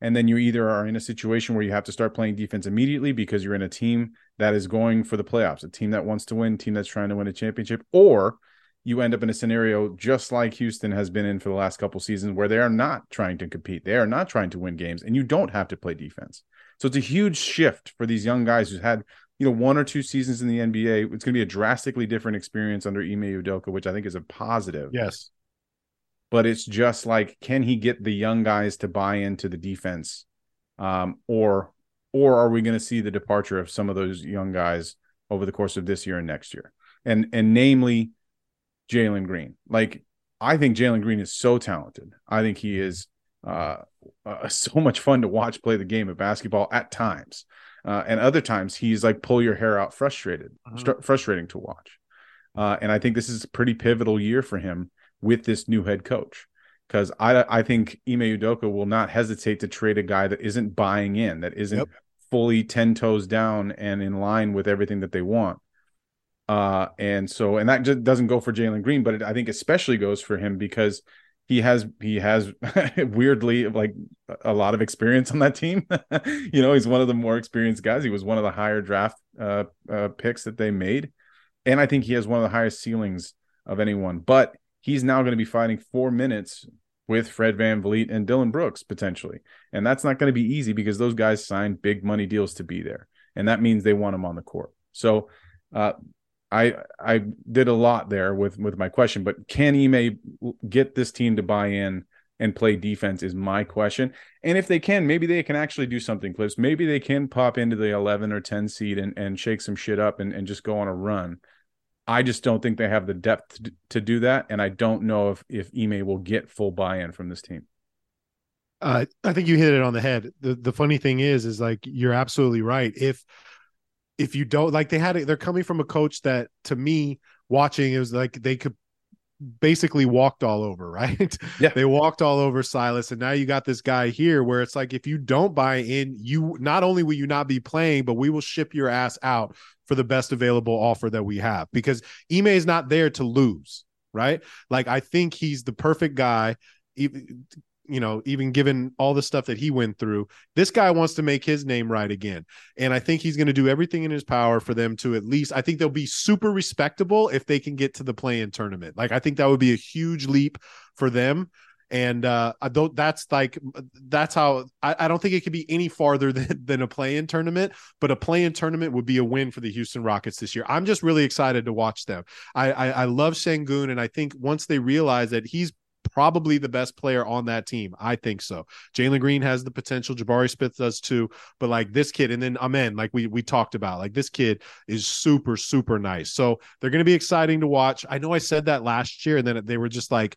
Speaker 2: And then you either are in a situation where you have to start playing defense immediately because you're in a team that is going for the playoffs, a team that wants to win, team that's trying to win a championship, or you end up in a scenario just like Houston has been in for the last couple seasons where they are not trying to compete. They are not trying to win games, and you don't have to play defense. So it's a huge shift for these young guys who had you know one or two seasons in the NBA. It's going to be a drastically different experience under Ime Udoka, which I think is a positive.
Speaker 1: Yes,
Speaker 2: but it's just like, can he get the young guys to buy into the defense, um, or or are we going to see the departure of some of those young guys over the course of this year and next year? And and namely, Jalen Green. Like I think Jalen Green is so talented. I think he is uh, uh, so much fun to watch play the game of basketball at times. Uh, and other times he's like pull your hair out, frustrated, uh-huh. st- frustrating to watch. Uh, and I think this is a pretty pivotal year for him with this new head coach because I I think Ime Udoka will not hesitate to trade a guy that isn't buying in, that isn't yep. fully ten toes down and in line with everything that they want. Uh, and so and that just doesn't go for Jalen Green, but it, I think especially goes for him because he has he has weirdly like a lot of experience on that team. you know, he's one of the more experienced guys. He was one of the higher draft uh, uh, picks that they made, and I think he has one of the highest ceilings of anyone. But he's now going to be fighting four minutes with Fred Van VanVleet and Dillon Brooks potentially, and that's not going to be easy because those guys signed big money deals to be there, and that means they want him on the court. So uh, I I did a lot there with with my question, but can Ime get this team to buy in and play defense is my question. And if they can, maybe they can actually do something, Clipps. Maybe they can pop into the 11 or 10 seed and, and shake some shit up and, and just go on a run. I just don't think they have the depth to, to do that. And I don't know if, if Ime will get full buy in from this team.
Speaker 1: Uh, I think you hit it on the head. The the funny thing is, is like you're absolutely right. If if you don't like they had it, they're coming from a coach that to me watching it was like they could basically walked all over, right?
Speaker 2: Yeah.
Speaker 1: they walked all over Silas. And now you got this guy here where it's like if you don't buy in, you not only will you not be playing, but we will ship your ass out for the best available offer that we have because Ime is not there to lose, right? Like I think he's the perfect guy you know, even given all the stuff that he went through, this guy wants to make his name right again. And I think he's going to do everything in his power for them to at least, I think they'll be super respectable if they can get to the play in tournament. Like, I think that would be a huge leap for them. And uh, I don't, that's like, that's how I, I don't think it could be any farther than, than a play in tournament, but a play in tournament would be a win for the Houston Rockets this year. I'm just really excited to watch them. I, I, I love Sengun. And I think once they realize that he's probably the best player on that team. I think so. Jalen Green has the potential. Jabari Smith does too. But like this kid, and then Amen, like we we talked about, like this kid is super super nice. So they're going to be exciting to watch. I know I said that last year, and then they were just like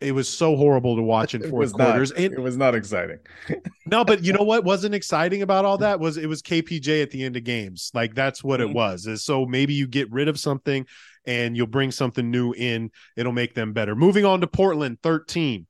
Speaker 1: it was so horrible to watch in fourth quarters.
Speaker 2: Not, it was not exciting.
Speaker 1: no, but you know what wasn't exciting about all that was it was KPJ at the end of games. Like that's what it mm-hmm. was. Is so maybe you get rid of something and you'll bring something new in. It'll make them better. Moving on to Portland, 13.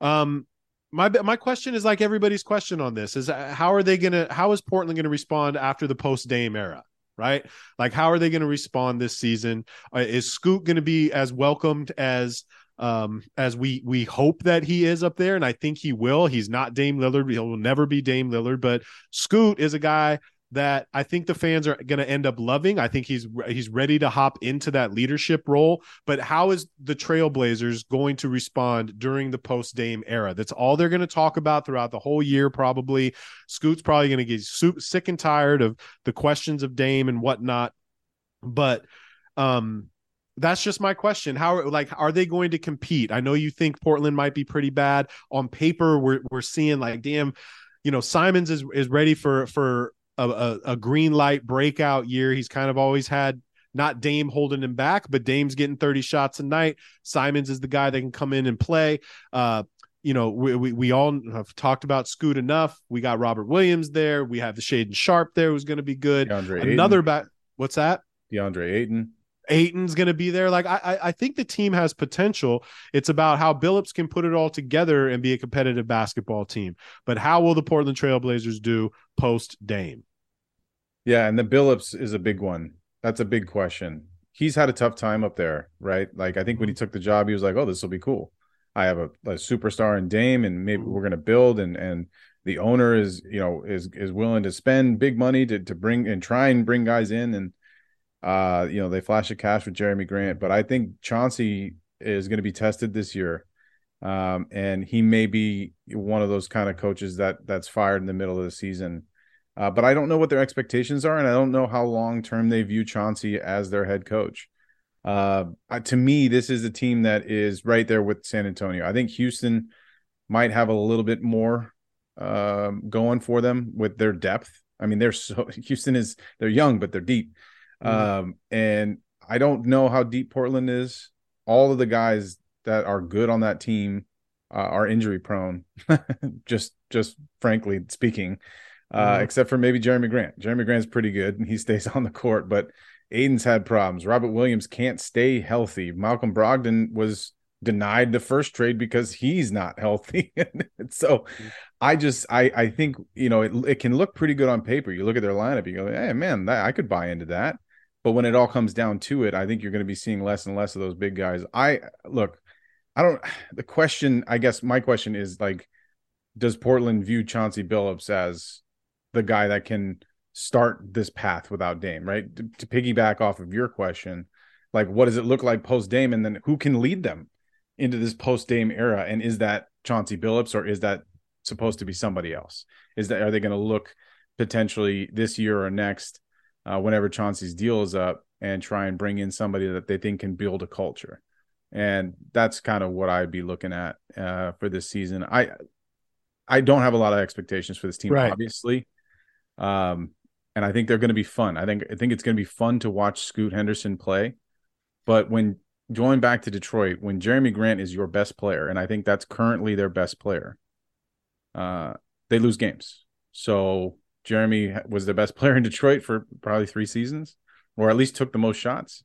Speaker 1: Um, my my question is like everybody's question on this is uh, how are they gonna how is Portland gonna respond after the post Dame era? Right, like how are they going to respond this season? Uh, is Scoot going to be as welcomed as um as we we hope that he is up there and I think he will. He's not Dame Lillard. He will never be Dame Lillard, but Scoot is a guy that I think the fans are going to end up loving. I think he's he's ready to hop into that leadership role. But how is the Trailblazers going to respond during the post Dame era? That's all they're going to talk about throughout the whole year. Probably Scoot's probably going to get sick and tired of the questions of Dame and whatnot. But um, that's just my question. How like are they going to compete? I know you think Portland might be pretty bad on paper. We're we're seeing like damn you know, Simons is is ready for for a, a, a green light breakout year. He's kind of always had not Dame holding him back, but Dame's getting 30 shots a night. Simons is the guy that can come in and play. Uh, you know, we, we, we all have talked about Scoot enough. We got Robert Williams there. We have the Shaedon Sharpe there, who's going to be good.
Speaker 2: DeAndre
Speaker 1: Another back. What's that?
Speaker 2: DeAndre Ayton.
Speaker 1: Ayton's going to be there. Like I, I think the team has potential. It's about how Billups can put it all together and be a competitive basketball team. But how will the Portland Trailblazers do post Dame?
Speaker 2: Yeah, and the Billups is a big one. That's a big question. He's had a tough time up there, right? Like I think when he mm-hmm. took the job, he was like, "Oh, this will be cool. I have a, a superstar in Dame, and maybe mm-hmm. we're going to build." And and the owner is, you know, is is willing to spend big money to to bring and try and bring guys in, and uh, you know, they flash the cash with Jerami Grant, but I think Chauncey is going to be tested this year. Um, and he may be one of those kind of coaches that that's fired in the middle of the season. Uh, but I don't know what their expectations are, and I don't know how long term they view Chauncey as their head coach. Uh, to me, this is a team that is right there with San Antonio. I think Houston might have a little bit more um, going for them with their depth. I mean, they're so Houston is they're young, but they're deep. Mm-hmm. Um, and I don't know how deep Portland is. All of the guys that are good on that team uh, are injury prone. just, just frankly speaking, uh, mm-hmm. except for maybe Jerami Grant. Jerami Grant's pretty good and he stays on the court, but Ayton's had problems. Robert Williams can't stay healthy. Malcolm Brogdon was denied the first trade because he's not healthy. so. I just I I think you know it it can look pretty good on paper. You look at their lineup, you go, hey man, that, I could buy into that. But when it all comes down to it, I think you're going to be seeing less and less of those big guys. I look, I don't. The question, I guess, my question is like, does Portland view Chauncey Billups as the guy that can start this path without Dame, right? To, to piggyback off of your question, like what does it look like post Dame, and then who can lead them into this post Dame era? And is that Chauncey Billups or is that supposed to be somebody else? Is that are they going to look potentially this year or next, uh, whenever Chauncey's deal is up, and try and bring in somebody that they think can build a culture? And that's kind of what I'd be looking at uh, for this season. I I don't have a lot of expectations for this team, right. obviously. Um, and I think they're going to be fun. I think I think it's going to be fun to watch Scoot Henderson play. But when going back to Detroit, when Jerami Grant is your best player, and I think that's currently their best player, uh, they lose games. So Jerami was the best player in Detroit for probably three seasons, or at least took the most shots.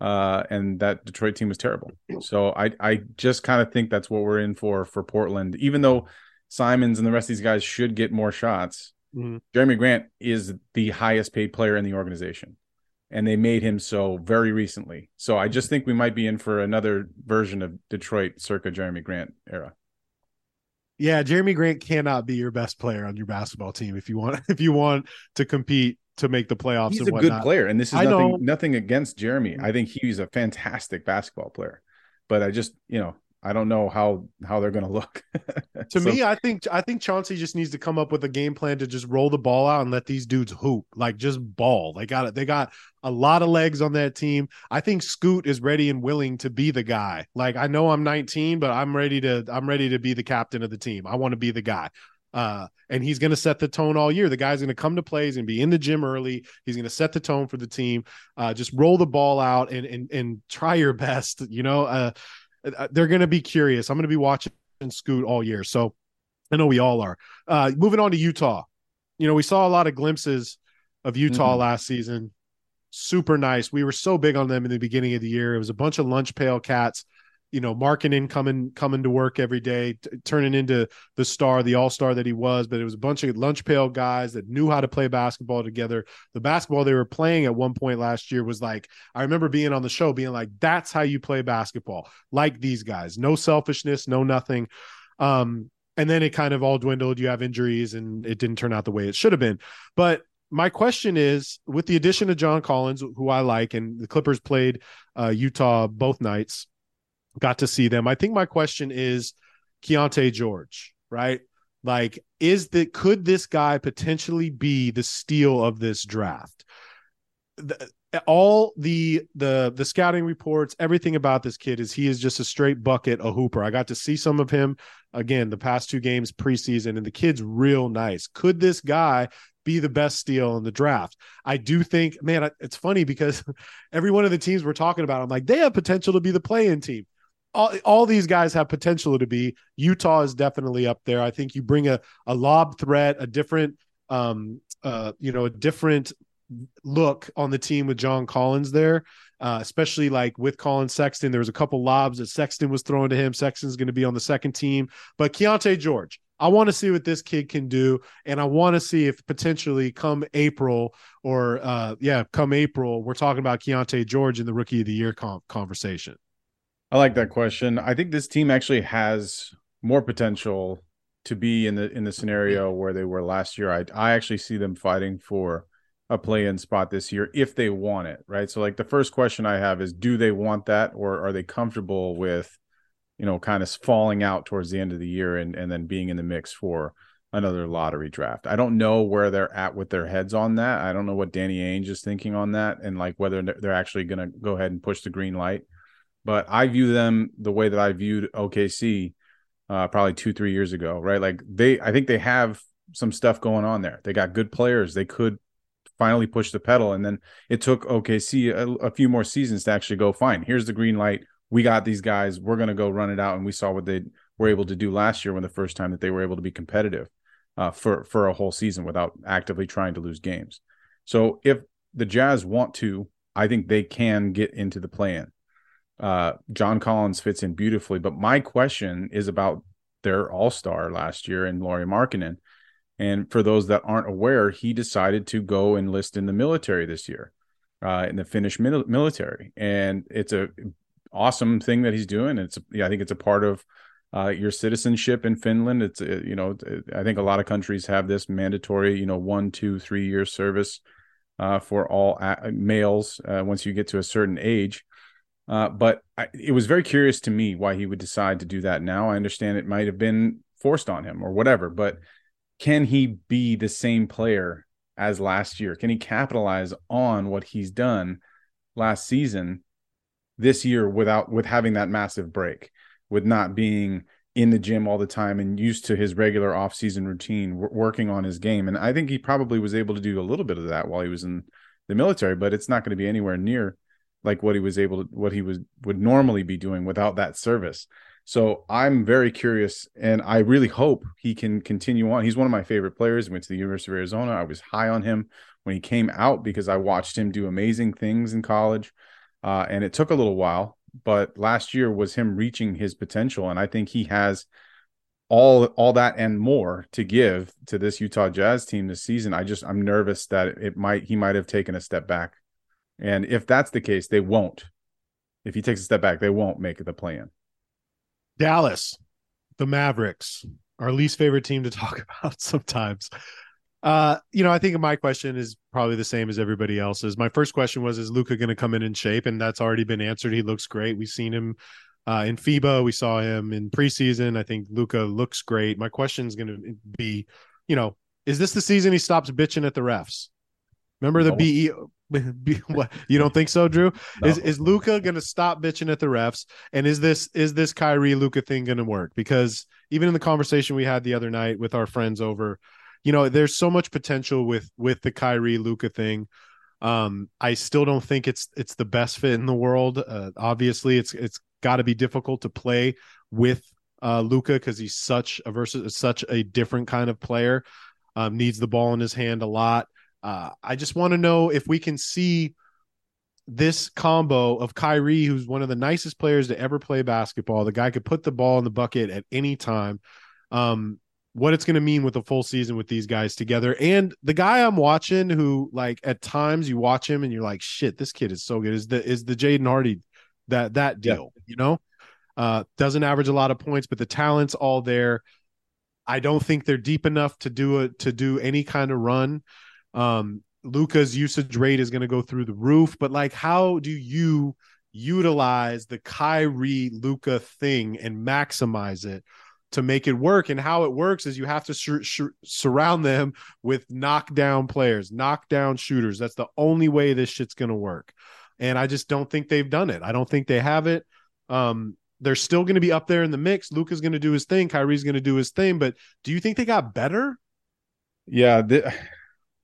Speaker 2: Uh, and that Detroit team was terrible. So I I just kind of think that's what we're in for for Portland. Even though Simons and the rest of these guys should get more shots, Mm-hmm. Jerami Grant is the highest paid player in the organization, and they made him so very recently. So I just think we might be in for another version of Detroit circa Jerami Grant era.
Speaker 1: Yeah, Jerami Grant cannot be your best player on your basketball team if you want if you want to compete to make the playoffs.
Speaker 2: He's a
Speaker 1: whatnot.
Speaker 2: good player, and this is I nothing know. nothing against Jerami. Mm. I think he's a fantastic basketball player, but I just you know I don't know how how they're going to look.
Speaker 1: to so, me, I think I think Chauncey just needs to come up with a game plan to just roll the ball out and let these dudes hoop, like just ball. They got it. They got a lot of legs on that team. I think Scoot is ready and willing to be the guy. Like I know I'm 19, but I'm ready to I'm ready to be the captain of the team. I want to be the guy. Uh, and he's going to set the tone all year. The guy's going to come to plays and be in the gym early. He's going to set the tone for the team. Uh, just roll the ball out and and and try your best. You know, uh, uh, they're going to be curious. I'm going to be watching Scoot all year. So I know we all are. Uh, moving on to Utah. You know, we saw a lot of glimpses of Utah mm-hmm. last season. Super nice. We were so big on them in the beginning of the year. It was a bunch of lunch pail cats you know, Markkanen coming coming to work every day, t- turning into the star, the all star that he was. But it was a bunch of lunch pail guys that knew how to play basketball together. The basketball they were playing at one point last year was like, I remember being on the show, being like, "That's how you play basketball, like these guys. No selfishness, no nothing." Um, and then it kind of all dwindled. You have injuries, and it didn't turn out the way it should have been. But my question is with the addition of John Collins, who I like, and the Clippers played uh, Utah both nights got to see them. I think my question is Keyonte George, right? Like, is that could this guy potentially be the steal of this draft? The, all the the the scouting reports, everything about this kid is he is just a straight bucket, a hooper. I got to see some of him again the past two games preseason, and the kid's real nice. Could this guy be the best steal in the draft? I do think, man, it's funny because every one of the teams we're talking about, I'm like, they have potential to be the play-in team. All, all these guys have potential to be. Utah is definitely up there. I think you bring a a lob threat, a different um uh you know a different look on the team with John Collins there, uh, especially like with Collin Sexton. There was a couple lobs that Sexton was throwing to him. Sexton's going to be on the second team, but Keyonte George, I want to see what this kid can do, and I want to see if potentially come April or uh, yeah, come April, we're talking about Keyonte George in the Rookie of the Year conversation.
Speaker 2: I like that question. I think this team actually has more potential to be in the in the scenario where they were last year. I I actually see them fighting for a play in spot this year if they want it, right? So like the first question I have is do they want that or are they comfortable with you know kind of falling out towards the end of the year and and then being in the mix for another lottery draft. I don't know where they're at with their heads on that. I don't know what Danny Ainge is thinking on that and like whether they're actually going to go ahead and push the green light. But I view them the way that I viewed OKC uh, probably two, three years ago, right? Like they, I think they have some stuff going on there. They got good players. They could finally push the pedal. And then it took OKC a, a few more seasons to actually go fine. Here's the green light. We got these guys. We're going to go run it out. And we saw what they were able to do last year when the first time that they were able to be competitive uh, for for a whole season without actively trying to lose games. So if the Jazz want to, I think they can get into the plan. Uh, John Collins fits in beautifully, but my question is about their All Star last year and Lauri Markkanen. And for those that aren't aware, he decided to go enlist in the military this year, uh, in the Finnish military, and it's a awesome thing that he's doing. It's yeah, I think it's a part of uh, your citizenship in Finland. It's uh, you know I think a lot of countries have this mandatory you know one, two, three year service uh, for all a- males uh, once you get to a certain age. Uh, but I, it was very curious to me why he would decide to do that now. I understand it might have been forced on him or whatever, but can he be the same player as last year? Can he capitalize on what he's done last season this year without with having that massive break, with not being in the gym all the time and used to his regular off-season routine, w- working on his game? And I think he probably was able to do a little bit of that while he was in the military, but it's not going to be anywhere near like what he was able to what he was would normally be doing without that service. So I'm very curious, and I really hope he can continue on. He's one of my favorite players. Went to the University of Arizona. I was high on him when he came out because I watched him do amazing things in college, uh, and it took a little while. But last year was him reaching his potential, and I think he has all all that and more to give to this Utah Jazz team this season. I just I'm nervous that it might he might have taken a step back, and if that's the case, they won't. If he takes a step back, they won't make the plan.
Speaker 1: Dallas, the Mavericks, our least favorite team to talk about sometimes. Uh, you know, I think my question is probably the same as everybody else's. My first question was, is Luka going to come in in shape? And that's already been answered. He looks great. We've seen him uh, in FIBA. We saw him in preseason. I think Luka looks great. My question is going to be, you know, is this the season he stops bitching at the refs? Remember the no. BE you don't think so, Drew? No. Is is Luka gonna stop bitching at the refs? And is this is this Kyrie Luka thing gonna work? Because even in the conversation we had the other night with our friends over, you know, there's so much potential with with the Kyrie Luka thing. Um, I still don't think it's it's the best fit in the world. Uh, obviously, it's it's got to be difficult to play with uh, Luka because he's such a versus such a different kind of player. Um, needs the ball in his hand a lot. Uh, I just want to know if we can see this combo of Kyrie, who's one of the nicest players to ever play basketball. The guy could put the ball in the bucket at any time. Um, what it's going to mean with a full season with these guys together. And the guy I'm watching, who like at times you watch him and you're like, shit, this kid is so good. Is the is the Jaden Hardy that that deal? Yeah. You know, uh, doesn't average a lot of points, but the talent's all there. I don't think they're deep enough to do it to do any kind of run. Um, Luka's usage rate is going to go through the roof, but like, how do you utilize the Kyrie Luka thing and maximize it to make it work? And how it works is you have to sur- sur- surround them with knockdown players, knockdown shooters. That's the only way this shit's going to work. And I just don't think they've done it. I don't think they have it. Um, they're still going to be up there in the mix. Luka's going to do his thing. Kyrie's going to do his thing. But do you think they got better?
Speaker 2: Yeah,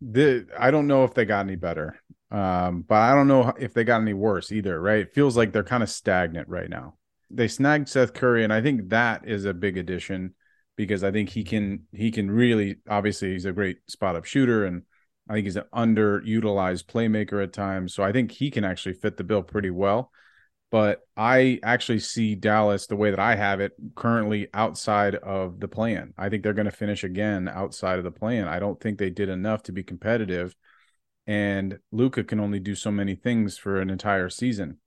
Speaker 2: the I don't know if they got any better, um, but I don't know if they got any worse either. Right? It feels like they're kind of stagnant right now. They snagged Seth Curry, and I think that is a big addition because I think he can he can really obviously he's a great spot up shooter and I think he's an underutilized playmaker at times. So I think he can actually fit the bill pretty well. But I actually see Dallas the way that I have it currently outside of the plan. I think they're going to finish again outside of the plan. I don't think they did enough to be competitive. And Luka can only do so many things for an entire season.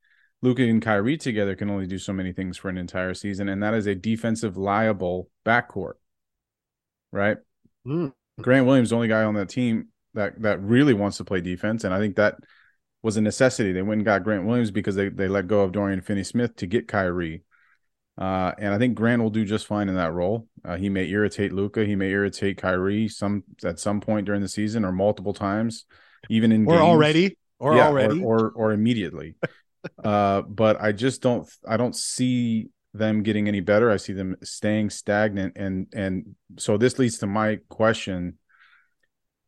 Speaker 2: Luka and Kyrie together can only do so many things for an entire season, and that is a defensive liable backcourt. Right? Mm. Grant Williams, the only guy on that team that that really wants to play defense, and I think that was a necessity. They went and got Grant Williams because they they let go of Dorian Finney-Smith to get Kyrie. Uh, and I think Grant will do just fine in that role. Uh, he may irritate Luka. he may irritate Kyrie some at some point during the season or multiple times, even in
Speaker 1: or games. already or yeah, already
Speaker 2: or, or, or immediately. uh, but I just don't I don't see them getting any better. I see them staying stagnant, and and so this leads to my question: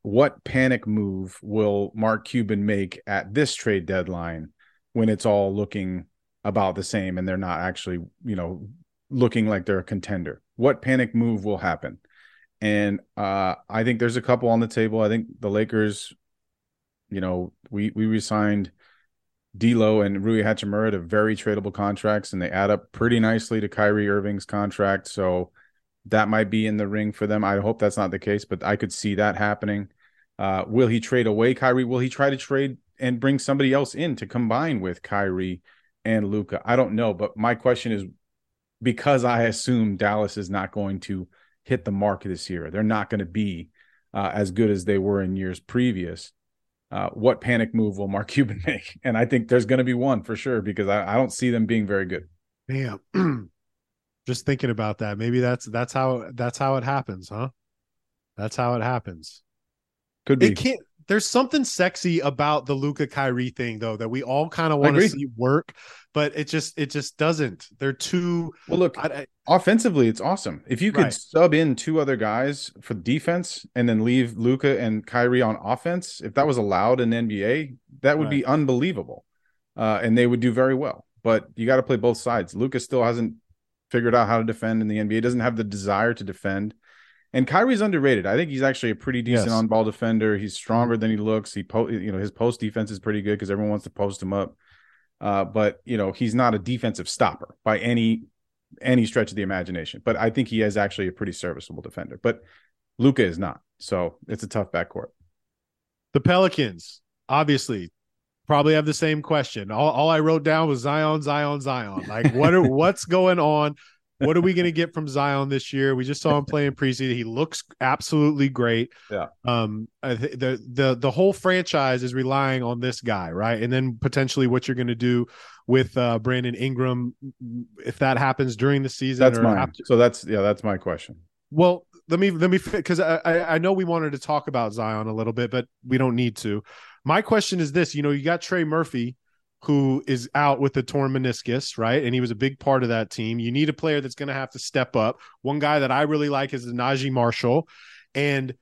Speaker 2: what panic move will Mark Cuban make at this trade deadline when it's all looking about the same and they're not actually, you know, looking like they're a contender? What panic move will happen? And uh, I think there's a couple on the table. I think the Lakers, you know, we we resigned D'Lo and Rui Hachimura to very tradable contracts, and they add up pretty nicely to Kyrie Irving's contract. So that might be in the ring for them. I hope that's not the case, but I could see that happening. Uh, will he trade away Kyrie? Will he try to trade and bring somebody else in to combine with Kyrie and Luka? I don't know, but my question is because I assume Dallas is not going to hit the mark this year. They're not going to be uh, as good as they were in years previous. Uh, what panic move will Mark Cuban make? And I think there's going to be one for sure because I, I don't see them being very good.
Speaker 1: Damn. just thinking about that maybe that's that's how that's how it happens huh that's how it happens
Speaker 2: could be
Speaker 1: it can't there's something sexy about the Luka Kyrie thing though that we all kind of want to see work, but it just it just doesn't. They're too
Speaker 2: well. Look, I, I, offensively, it's awesome. If you could right. sub in two other guys for defense and then leave Luka and Kyrie on offense, if that was allowed in NBA, that would right. be unbelievable, uh, and they would do very well. But you got to play both sides. Luka still hasn't figured out how to defend in the NBA. Doesn't have the desire to defend. And Kyrie's underrated. I think he's actually a pretty decent yes. on-ball defender. He's stronger than he looks. He po- you know his post defense is pretty good because everyone wants to post him up. Uh, but you know he's not a defensive stopper by any any stretch of the imagination. But I think he is actually a pretty serviceable defender. But Luka is not. So it's a tough backcourt.
Speaker 1: The Pelicans, obviously, probably have the same question. All, all I wrote down was Zion, Zion, Zion. Like, what are what's going on? What are we going to get from Zion this year? We just saw him playing preseason. He looks absolutely great.
Speaker 2: Yeah.
Speaker 1: Um. Th- the the the whole franchise is relying on this guy, right? And then potentially what you're going to do with uh, Brandon Ingram if that happens during the season.
Speaker 2: That's mine. After- so that's yeah, that's my question.
Speaker 1: Well, let me let me because I I know we wanted to talk about Zion a little bit, but we don't need to. My question is this: you know, you got Trey Murphy, who is out with the torn meniscus, right? And he was a big part of that team. You need a player that's going to have to step up. One guy that I really like is Naji Marshall, and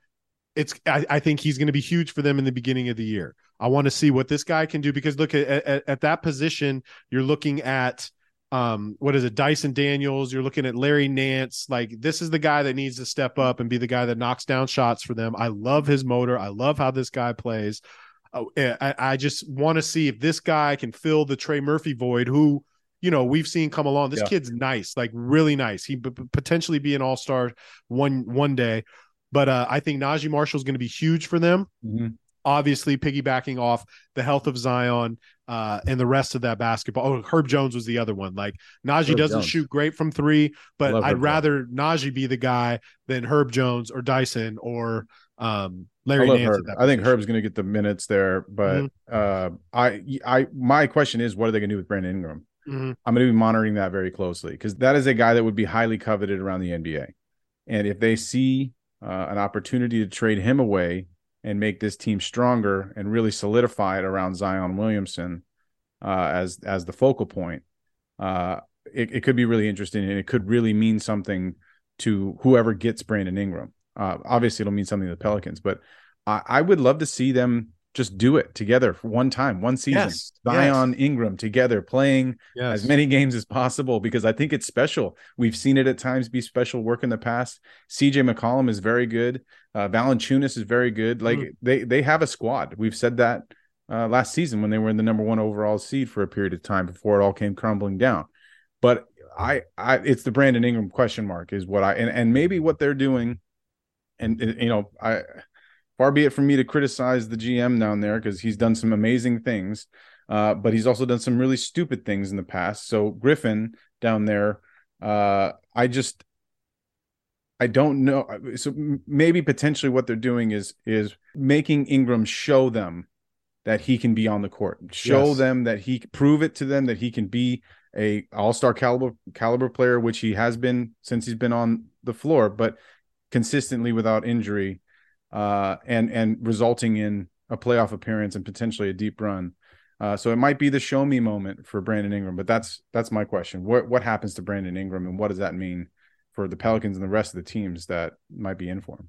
Speaker 1: it's I, I think he's going to be huge for them in the beginning of the year. I want to see what this guy can do because look at, at, at that position, you're looking at um, what is it, Dyson Daniels? You're looking at Larry Nance. Like this is the guy that needs to step up and be the guy that knocks down shots for them. I love his motor. I love how this guy plays. Uh, I, I just want to see if this guy can fill the Trey Murphy void, who you know we've seen come along. This yeah. kid's nice, like really nice. He potentially be an all star one one day, but uh, I think Naji Marshall is going to be huge for them. Mm-hmm. Obviously, piggybacking off the health of Zion uh, and the rest of that basketball. Oh, Herb Jones was the other one. Like Naji Herb doesn't Jones. shoot great from three, but I'd Herb rather Naji be the guy than Herb Jones or Dyson or um, Larry I, Nance
Speaker 2: I think Herb's going to get the minutes there, but mm-hmm. uh, I, I, my question is, what are they going to do with Brandon Ingram? Mm-hmm. I'm going to be monitoring that very closely because that is a guy that would be highly coveted around the NBA, and if they see uh, an opportunity to trade him away and make this team stronger and really solidify it around Zion Williamson uh, as as the focal point, uh, it, it could be really interesting and it could really mean something to whoever gets Brandon Ingram. Uh, obviously, it'll mean something to the Pelicans, but I, I would love to see them just do it together for one time, one season.
Speaker 1: Yes,
Speaker 2: Zion
Speaker 1: yes.
Speaker 2: Ingram together playing
Speaker 1: Yes.
Speaker 2: as many games as possible because I think it's special. We've seen it at times be special work in the past. CJ McCollum is very good. Uh, Valanciunas is very good. Like
Speaker 1: Mm.
Speaker 2: they they have a squad. We've said that uh, last season when they were in the number one overall seed for a period of time before it all came crumbling down. But I I it's the Brandon Ingram question mark is what I and and maybe what they're doing. And, and, you know I far be it from me to criticize the GM down there because he's done some amazing things, uh, but he's also done some really stupid things in the past. So Griffin down there, uh, I just I don't know. So maybe potentially what they're doing is is making Ingram show them that he can be on the court, show
Speaker 1: Yes.
Speaker 2: them that he prove it to them that he can be a all star caliber caliber player, which he has been since he's been on the floor, but consistently without injury uh, and and resulting in a playoff appearance and potentially a deep run. Uh, so it might be the show me moment for Brandon Ingram, but that's that's my question. What what happens to Brandon Ingram, and what does that mean for the Pelicans and the rest of the teams that might be in for him?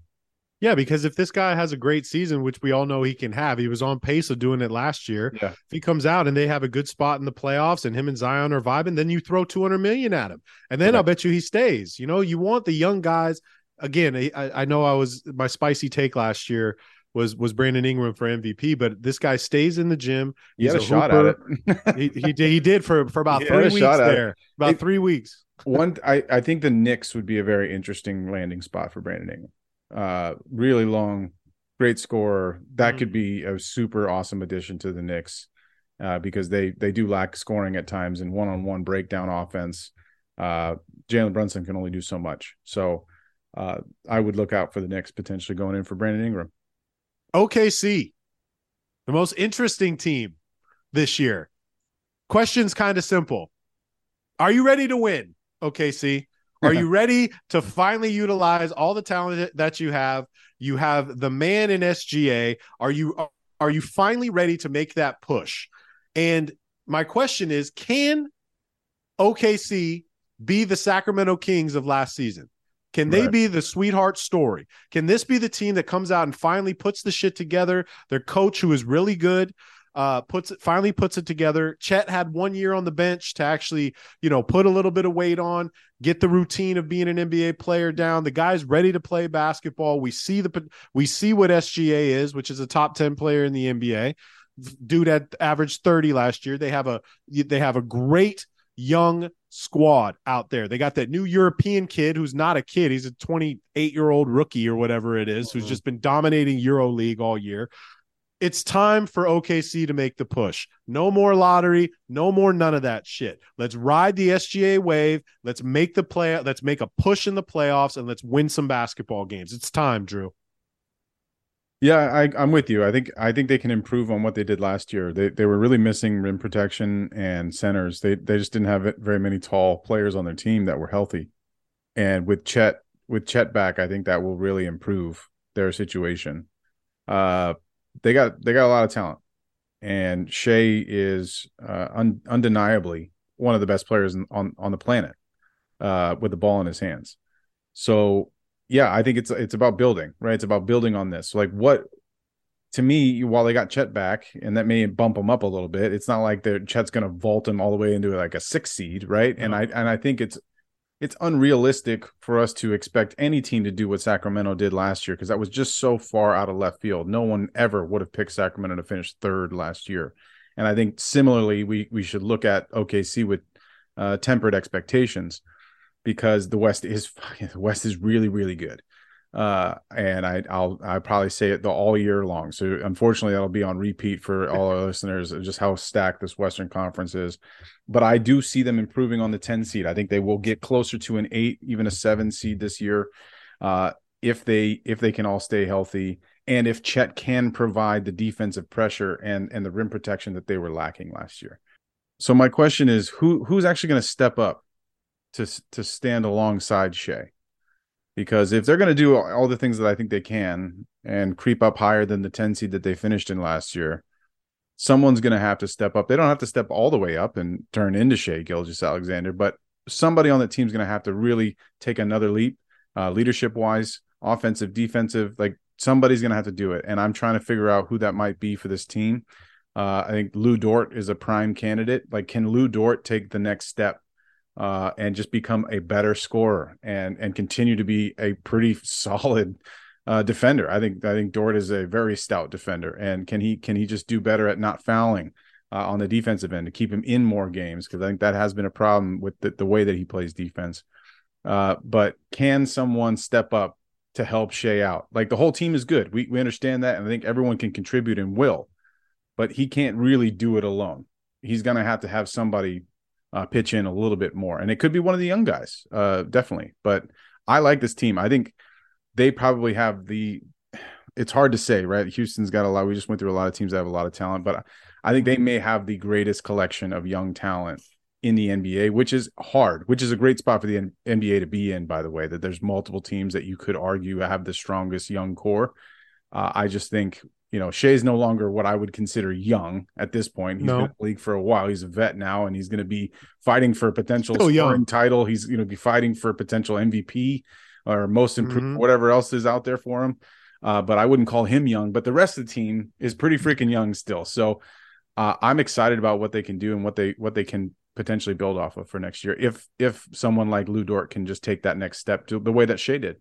Speaker 1: Yeah, because if this guy has a great season, which we all know he can have, he was on pace of doing it last year.
Speaker 2: Yeah.
Speaker 1: If he comes out and they have a good spot in the playoffs and him and Zion are vibing, then you throw 200 million at him. And then
Speaker 2: Yeah.
Speaker 1: I'll bet you he stays. You know, you want the young guys. Again, I, I know I was my spicy take last year was was Brandon Ingram for MVP, but this guy stays in the gym.
Speaker 2: He had a,
Speaker 1: a
Speaker 2: shot
Speaker 1: hooper.
Speaker 2: at it.
Speaker 1: He he did, he did for for about
Speaker 2: He
Speaker 1: three weeks there. About
Speaker 2: It-
Speaker 1: three weeks.
Speaker 2: One, I, I think the Knicks would be a very interesting landing spot for Brandon Ingram. Uh, really long, great scorer. That could be a super awesome addition to the Knicks, uh, because they they do lack scoring at times and one on one breakdown offense. Uh, Jalen Brunson can only do so much. So, uh, I would look out for the Knicks potentially going in for Brandon Ingram.
Speaker 1: OKC, the most interesting team this year. Question's kind of simple. Are you ready to win, OKC? Are you ready to finally utilize all the talent that you have? You have the man in SGA. Are you are you finally ready to make that push? And my question is, can OKC be the Sacramento Kings of last season? Can they
Speaker 2: Right.
Speaker 1: be the sweetheart story? Can this be the team that comes out and finally puts the shit together? Their coach, who is really good, uh, puts it finally puts it together. Chet had one year on the bench to actually, you know, put a little bit of weight on, get the routine of being an NBA player down. The guy's ready to play basketball. We see the we see what SGA is, which is a top ten player in the NBA. Dude had averaged thirty last year. They have a they have a great young squad out there. They got that new European kid who's not a kid. He's a 28 year old rookie or whatever it is, who's
Speaker 2: Mhm.
Speaker 1: just been dominating Euro League all year. It's time for OKC to make the push. No more lottery, no more none of that shit. Let's ride the SGA wave. Let's make the play. Let's make a push in the playoffs and let's win some basketball games. It's time, Drew.
Speaker 2: Yeah, I, I'm with you. I think I think they can improve on what they did last year. They they were really missing rim protection and centers. They they just didn't have very many tall players on their team that were healthy. And with Chet with Chet back, I think that will really improve their situation. Uh, they got they got a lot of talent, and Shai is uh, un, undeniably one of the best players on on the planet uh, with the ball in his hands. So yeah, I think it's it's about building, right? It's about building on this. So like what to me, while they got Chet back, and that may bump them up a little bit, it's not like they're Chet's gonna vault him all the way into like a six seed, right? And I and I think it's it's unrealistic for us to expect any team to do what Sacramento did last year because that was just so far out of left field. No one ever would have picked Sacramento to finish third last year. And I think similarly, we we should look at OKC with uh, tempered expectations because the West is the West is really really good. Uh, and I I'll I probably say it the all year long. So unfortunately, that'll be on repeat for all our listeners of just how stacked this Western Conference is. But I do see them improving on the ten seed. I think they will get closer to an eight, even a seven seed this year, uh, if they if they can all stay healthy and if Chet can provide the defensive pressure and and the rim protection that they were lacking last year. So my question is, who who's actually going to step up to to stand alongside Shai? Because if they're going to do all the things that I think they can and creep up higher than the 10 seed that they finished in last year, someone's going to have to step up. They don't have to step all the way up and turn into Shai Gilgeous-Alexander, but somebody on the team's going to have to really take another leap, uh, leadership wise, offensive, defensive. Like somebody's going to have to do it, and I'm trying to figure out who that might be for this team. Uh, I think Lu Dort is a prime candidate. Like, can Lu Dort take the next step uh, and just become a better scorer and and continue to be a pretty solid uh, defender? I think I think Dort is a very stout defender, and can he can he just do better at not fouling uh, on the defensive end to keep him in more games? Because I think that has been a problem with the, the way that he plays defense. Uh, but can someone step up to help Shai out? Like the whole team is good. We we understand that, and I think everyone can contribute and will but he can't really do it alone. He's going to have to have somebody uh, pitch in a little bit more, and it could be one of the young guys, uh, definitely. But I like this team. I think they probably have the. It's hard to say, right? Houston's got a lot. We just went through a lot of teams that have a lot of talent, but I think they may have the greatest collection of young talent in the NBA, which is hard, which is a great spot for the NBA to be in, by the way, that there's multiple teams that you could argue have the strongest young core. Uh, I just think you know, Shai's no longer what I would consider young at this point. He's no. been in the league for a while. He's a vet now, and he's going to be fighting for a potential Still scoring young. title. He's going to be fighting for a potential MVP or most improved, mm-hmm. whatever else is out there for him. Uh, but I wouldn't call him young. But the rest of the team is pretty freaking young still. So uh, I'm excited about what they can do and what they what they can potentially build off of for next year. If if someone like Lu Dort can just take that next step to the way that Shai did.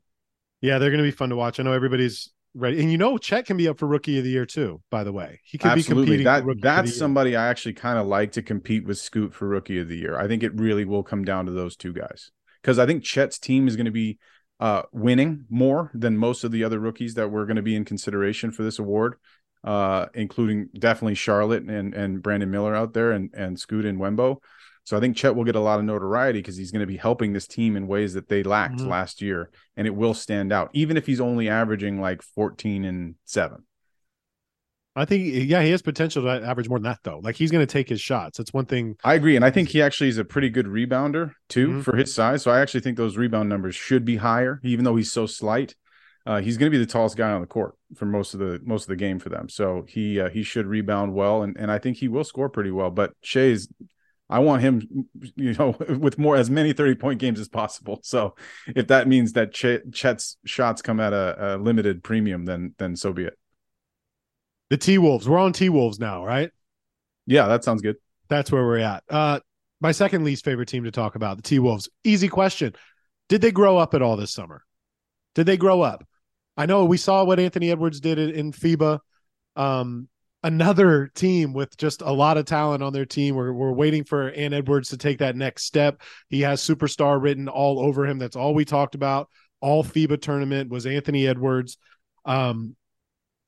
Speaker 1: Yeah, they're going to be fun to watch. I know everybody's Right. And you know, Chet can be up for rookie of the year too, by the way. He could
Speaker 2: Absolutely.
Speaker 1: be
Speaker 2: competing. That, that's somebody I actually kind of like to compete with Scoot for rookie of the year. I think it really will come down to those two guys. Because I think Chet's team is going to be uh, winning more than most of the other rookies that were going to be in consideration for this award, uh, including definitely Charlotte and and Brandon Miller out there and and Scoot and Wembo. So I think Chet will get a lot of notoriety because he's going to be helping this team in ways that they lacked mm-hmm. last year, and it will stand out, even if he's only averaging like 14 and seven.
Speaker 1: I think, yeah, he has potential to average more than that, though. Like he's going to take his shots. That's one thing.
Speaker 2: I agree, and I think he actually is a pretty good rebounder too mm-hmm. for his size. So I actually think those rebound numbers should be higher, even though he's so slight. Uh, he's going to be the tallest guy on the court for most of the most of the game for them. So he uh, he should rebound well, and and I think he will score pretty well. But Shai's I want him, you know, with more as many 30 point games as possible. So if that means that Ch- Chet's shots come at a, a, limited premium, then then so be it.
Speaker 1: The T Wolves. We're on T Wolves now, right?
Speaker 2: Yeah, that sounds good.
Speaker 1: That's where we're at. Uh, my second least favorite team to talk about, the T Wolves. Easy question. Did they grow up at all this summer? Did they grow up? I know we saw what Anthony Edwards did in FIBA. Um, another team with just a lot of talent on their team. We're, we're waiting for Ant Edwards to take that next step. He has superstar written all over him. That's all we talked about. All FIBA tournament was Anthony Edwards. Um,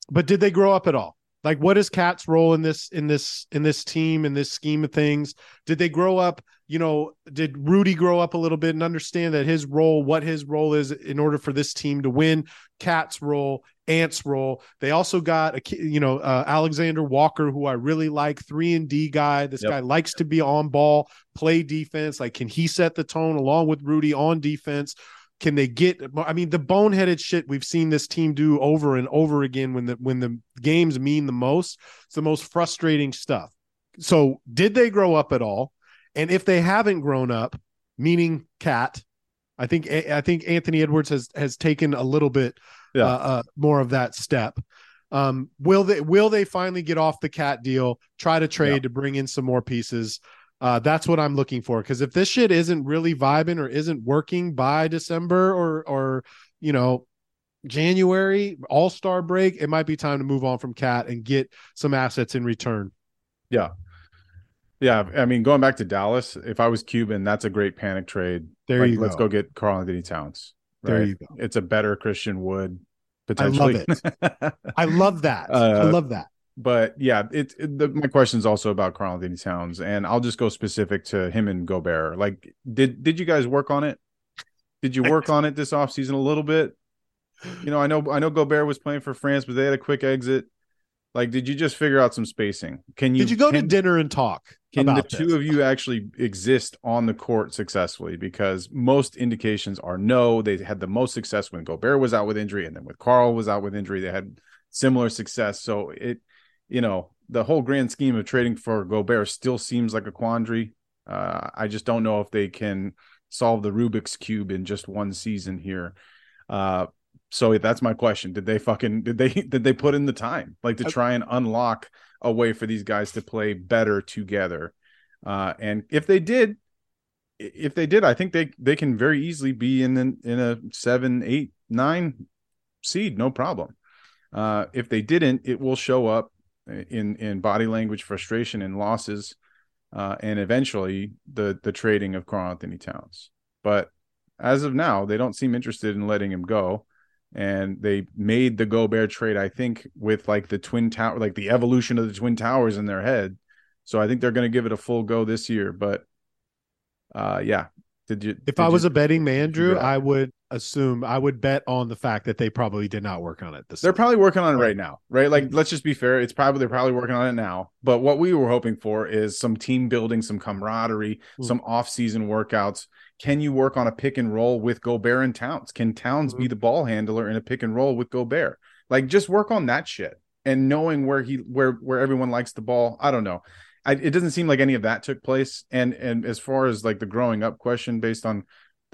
Speaker 1: but did they grow up at all? Like, what is KAT's role in this in this in this team in this scheme of things? Did they grow up? You know, did Rudy grow up a little bit and understand that his role, what his role is in order for this team to win? KAT's role, Ant's role. They also got a you know uh, Alexander Walker, who I really like, three and D guy. This yep. guy likes to be on ball, play defense. Like, can he set the tone along with Rudy on defense? Can they get? I mean, the boneheaded shit we've seen this team do over and over again when the when the games mean the most. It's the most frustrating stuff. So, did they grow up at all? And if they haven't grown up, meaning KAT, I think I think Anthony Edwards has has taken a little bit yeah. uh, uh, more of that step. Um, will they will they finally get off the KAT deal? Try to trade yeah. to bring in some more pieces. Uh, that's what I'm looking for. Because if this shit isn't really vibing or isn't working by December or or you know January All Star break, it might be time to move on from KAT and get some assets in return.
Speaker 2: Yeah, yeah. I mean, going back to Dallas, if I was Cuban, that's a great panic trade.
Speaker 1: There like, you
Speaker 2: go. Let's go get Karl-Anthony Towns.
Speaker 1: Right? There you go.
Speaker 2: It's a better Christian Wood. Potentially.
Speaker 1: I love it. I love that. Uh, I love that
Speaker 2: but yeah, it, it the, my question is also about Karl-Anthony Towns, and I'll just go specific to him and Gobert. Like, did did you guys work on it? Did you work on it this offseason a little bit? You know, I know I know Gobert was playing for France, but they had a quick exit. Like, did you just figure out some spacing? Can you?
Speaker 1: Did you go
Speaker 2: can,
Speaker 1: to dinner and talk?
Speaker 2: Can the two of you actually exist on the court successfully? Because most indications are no. They had the most success when Gobert was out with injury, and then with Karl was out with injury, they had similar success. So it you know, the whole grand scheme of trading for Gobert still seems like a quandary. Uh, I just don't know if they can solve the Rubik's cube in just one season here. Uh, so that's my question. Did they fucking did they did they put in the time like to try and unlock a way for these guys to play better together? Uh, and if they did, if they did, I think they they can very easily be in in, in a seven, eight, nine seed, no problem. Uh, if they didn't, it will show up in in body language, frustration, and losses, uh, and eventually the the trading of Karl-Anthony Towns. But as of now, they don't seem interested in letting him go. And they made the Gobert trade, I think, with like the twin tower, like the evolution of the twin towers in their head. So I think they're going to give it a full go this year. But uh, yeah, did you?
Speaker 1: If
Speaker 2: did
Speaker 1: I was
Speaker 2: you,
Speaker 1: a betting man, Drew, I would assume I would bet on the fact that they probably did not work on it. This
Speaker 2: they're probably working on it right now, right? Like, let's just be fair. It's probably they're probably working on it now. But what we were hoping for is some team building, some camaraderie, mm. some off-season workouts. Can you work on a pick and roll with Gobert and Towns? Can Towns mm. be the ball handler in a pick and roll with Gobert? Like, just work on that shit and knowing where he where where everyone likes the ball. I don't know. I, it doesn't seem like any of that took place. And and as far as like the growing up question, based on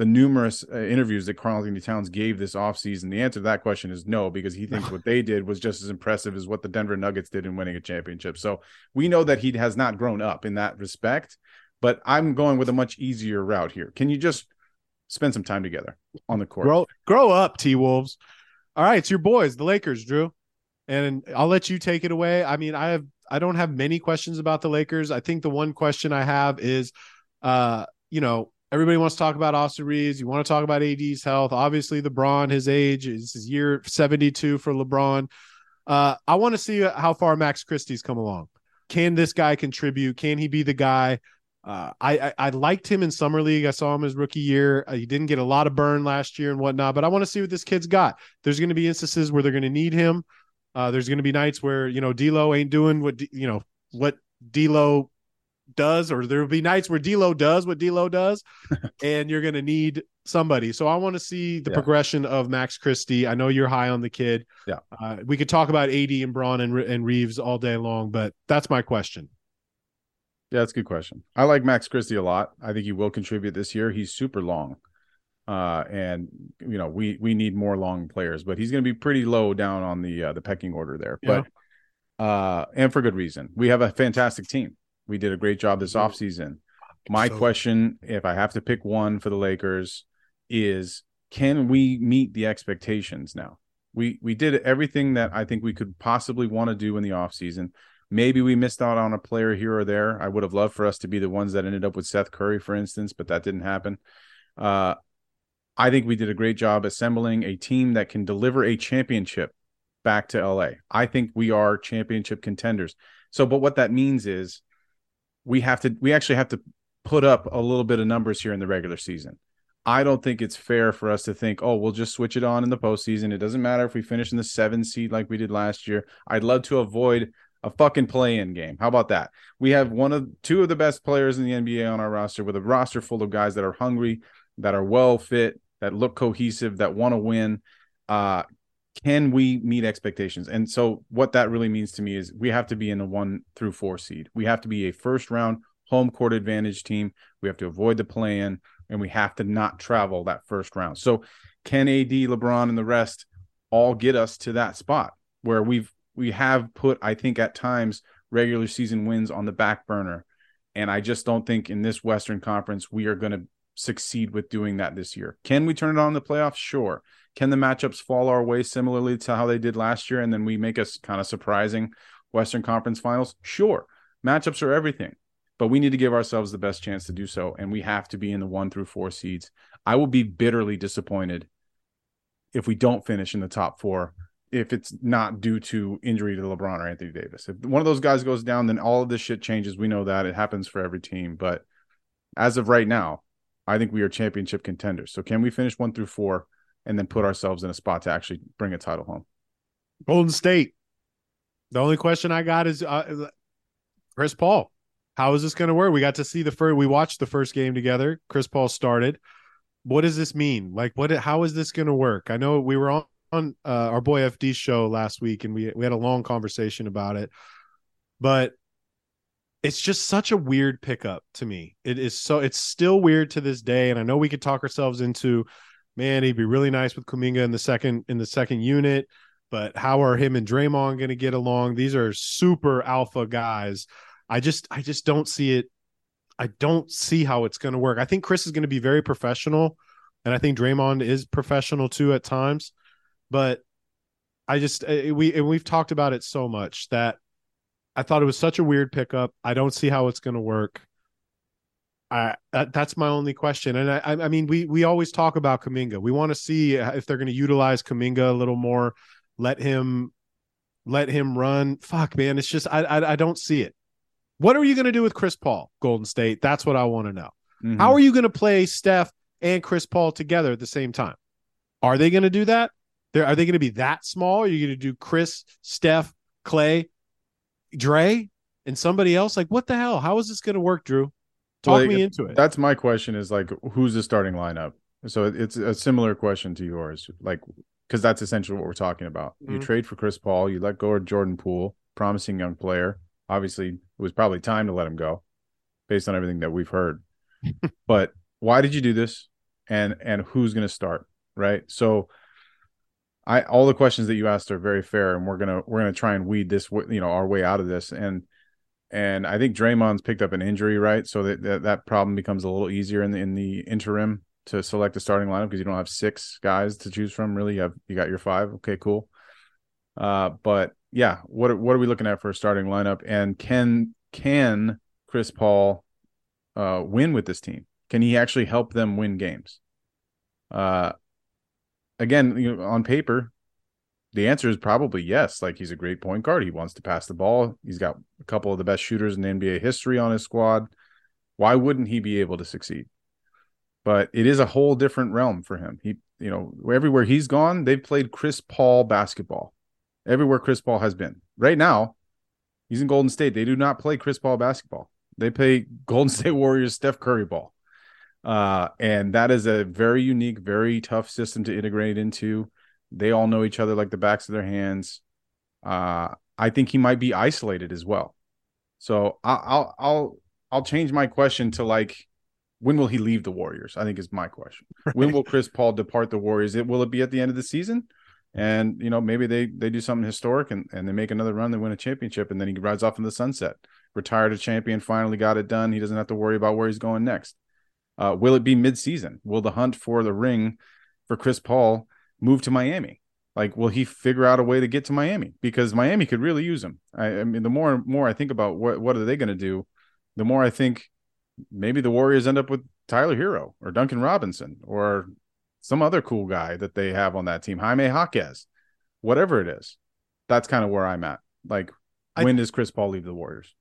Speaker 2: the numerous uh, interviews that Karl-Anthony Towns gave this offseason, the answer to that question is no, because he thinks what they did was just as impressive as what the Denver Nuggets did in winning a championship. So we know that he has not grown up in that respect. But I'm going with a much easier route here. Can you just spend some time together on the court?
Speaker 1: Grow, grow up, T Wolves. All right, it's your boys, the Lakers, Drew. And I'll let you take it away. I mean, I have I don't have many questions about the Lakers. I think the one question I have is, uh, you know, everybody wants to talk about Austin Reaves. You want to talk about AD's health. Obviously, LeBron, his age is his year 72 for LeBron. Uh, I want to see how far Max Christie's come along. Can this guy contribute? Can he be the guy? Uh, I, I, I liked him in summer league. I saw him his rookie year. Uh, he didn't get a lot of burn last year and whatnot, but I want to see what this kid's got. There's going to be instances where they're going to need him. Uh, there's going to be nights where you know D'Lo ain't doing what you know what D'Lo does, or there will be nights where D'Lo does what D'Lo does, and you're going to need somebody. So I want to see the yeah. progression of Max Christie. I know you're high on the kid.
Speaker 2: Yeah,
Speaker 1: uh, we could talk about AD and Bron and, and Reaves all day long, but that's my question.
Speaker 2: Yeah, that's a good question. I like Max Christie a lot. I think he will contribute this year. He's super long. Uh, and you know we we need more long players, but he's going to be pretty low down on the uh, the pecking order there. Yeah. But uh, and for good reason. We have a fantastic team. We did a great job this offseason. My so- question, if I have to pick one for the Lakers, is can we meet the expectations now? We we did everything that I think we could possibly want to do in the offseason. Maybe we missed out on a player here or there. I would have loved for us to be the ones that ended up with Seth Curry, for instance, but that didn't happen. Uh, I think we did a great job assembling a team that can deliver a championship back to LA. I think we are championship contenders. So, but what that means is we have to, we actually have to put up a little bit of numbers here in the regular season. I don't think it's fair for us to think, oh, we'll just switch it on in the postseason. It doesn't matter if we finish in the seven seed like we did last year. I'd love to avoid a fucking play-in game. How about that? We have one of two of the best players in the NBA on our roster with a roster full of guys that are hungry, that are well fit, that look cohesive, that want to win. Uh, can we meet expectations? And so, what that really means to me is we have to be in the one through four seed. We have to be a first round home court advantage team. We have to avoid the play in, and we have to not travel that first round. So, can AD, LeBron, and the rest all get us to that spot where we've we have put, I think, at times regular season wins on the back burner. And I just don't think in this Western Conference we are going to succeed with doing that this year. Can we turn it on in the playoffs? Sure. Can the matchups fall our way similarly to how they did last year and then we make us kind of surprising Western Conference finals? Sure. Matchups are everything, but we need to give ourselves the best chance to do so. And we have to be in the one through four seeds. I will be bitterly disappointed if we don't finish in the top four if it's not due to injury to LeBron or Anthony Davis. If one of those guys goes down, then all of this shit changes. We know that it happens for every team. But as of right now, I think we are championship contenders. So can we finish one through four and then put ourselves in a spot to actually bring a title home?
Speaker 1: Golden State. The only question I got is uh, Chris Paul. How is this going to work? We got to see the first. We watched the first game together. Chris Paul started. What does this mean? Like, what? How is this going to work? I know we were on, on uh, our boy FD show last week, and we we had a long conversation about it but it's just such a weird pickup to me. It is so it's still weird to this day, and I know we could talk ourselves into, man, he'd be really nice with Kuminga in the second in the second unit, but how are him and Draymond going to get along? These are super alpha guys. I just I just don't see it. I don't see how it's going to work. I think Chris is going to be very professional, and I think Draymond is professional too at times, but I just eh, we and we've talked about it so much that I thought it was such a weird pickup. I don't see how it's going to work. I that, that's my only question. And I I mean we we always talk about Kuminga. We want to see if they're going to utilize Kuminga a little more, let him let him run. Fuck man, it's just I I, I don't see it. What are you going to do with Chris Paul, Golden State? That's what I want to know. Mm-hmm. How are you going to play Steph and Chris Paul together at the same time? Are they going to do that? There are they going to be that small? Are you going to do Chris, Steph, Clay, Dre and somebody else? Like, what the hell? How is this going to work, Drew? Talk like, me into it.
Speaker 2: That's my question. Is like, who's the starting lineup? So it's a similar question to yours, like because that's essentially what we're talking about. Mm-hmm. You trade for Chris Paul, you let go of Jordan Poole, promising young player. Obviously, it was probably time to let him go, based on everything that we've heard. but why did you do this? And and who's going to start? Right. So I all the questions that you asked are very fair, and we're gonna we're gonna try and weed this you know our way out of this. And and I think Draymond's picked up an injury, right? So that that, that problem becomes a little easier in the in the interim to select a starting lineup because you don't have six guys to choose from. Really, you have you got your five. Okay, cool. Uh, but yeah, what what are we looking at for a starting lineup? And can can Chris Paul uh, win with this team? Can he actually help them win games? Uh, again, you know, on paper, the answer is probably yes. Like he's a great point guard. He wants to pass the ball. He's got a couple of the best shooters in NBA history on his squad. Why wouldn't he be able to succeed? But it is a whole different realm for him. He, you know, everywhere he's gone, they've played Chris Paul basketball. Everywhere Chris Paul has been. Right now, he's in Golden State. They do not play Chris Paul basketball. They play Golden State Warriors Steph Curry ball. Uh, and that is a very unique, very tough system to integrate into. They all know each other like the backs of their hands. Uh, I think he might be isolated as well. So I'll I'll I'll change my question to like when will he leave the Warriors? I think is my question. Right. When will Chris Paul depart the Warriors? It will it be at the end of the season? And you know maybe they they do something historic and, and they make another run, they win a championship, and then he rides off in the sunset. Retired a champion, finally got it done. He doesn't have to worry about where he's going next. Uh, will it be midseason? Will the hunt for the ring for Chris Paul move to Miami? Like, will he figure out a way to get to Miami? Because Miami could really use him. I, I mean, the more and more I think about what what are they going to do, the more I think maybe the Warriors end up with Tyler Herro or Duncan Robinson or some other cool guy that they have on that team, Jaime Jaquez, whatever it is. That's kind of where I'm at. Like, when I, does Chris Paul leave the Warriors?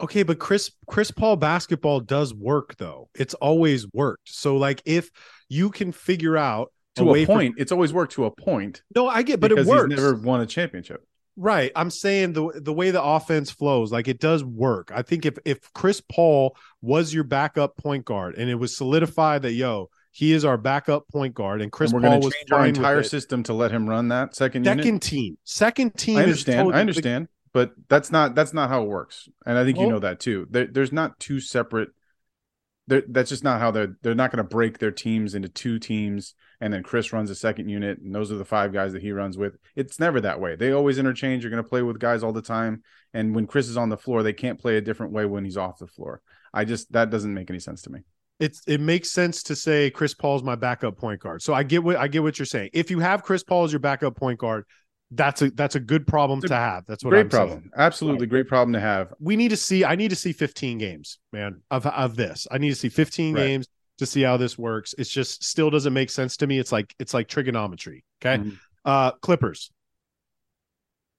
Speaker 1: Okay, but Chris Chris Paul basketball does work though. It's always worked. So like if you can figure out
Speaker 2: to a, point, for... it's always worked to a point.
Speaker 1: No, I get, but it works.
Speaker 2: He's never won a championship.
Speaker 1: Right. I'm saying the the way the offense flows, like it does work. I think if if Chris Paul was your backup point guard and it was solidified that yo, he is our backup point guard, and Chris and we're Paul was change
Speaker 2: our entire system to let him run that second
Speaker 1: second
Speaker 2: unit?
Speaker 1: team. Second team.
Speaker 2: I understand. Totally I understand but that's not that's not how it works and i think well, you know that too there, there's not two separate that's just not how they're they're not going to break their teams into two teams and then chris runs a second unit and those are the five guys that he runs with it's never that way they always interchange you're going to play with guys all the time and when chris is on the floor they can't play a different way when he's off the floor i just that doesn't make any sense to me
Speaker 1: it's it makes sense to say Chris Paul's my backup point guard. So I get what I get what you're saying. If you have Chris Paul as your backup point guard, that's a that's a good problem to have. That's what
Speaker 2: great
Speaker 1: I'm
Speaker 2: problem.
Speaker 1: Saying.
Speaker 2: Absolutely great problem to have.
Speaker 1: We need to see. I need to see 15 games, man, of of this. I need to see 15 right. games to see how this works. It's just still doesn't make sense to me. It's like it's like trigonometry. Okay, mm-hmm. uh, Clippers.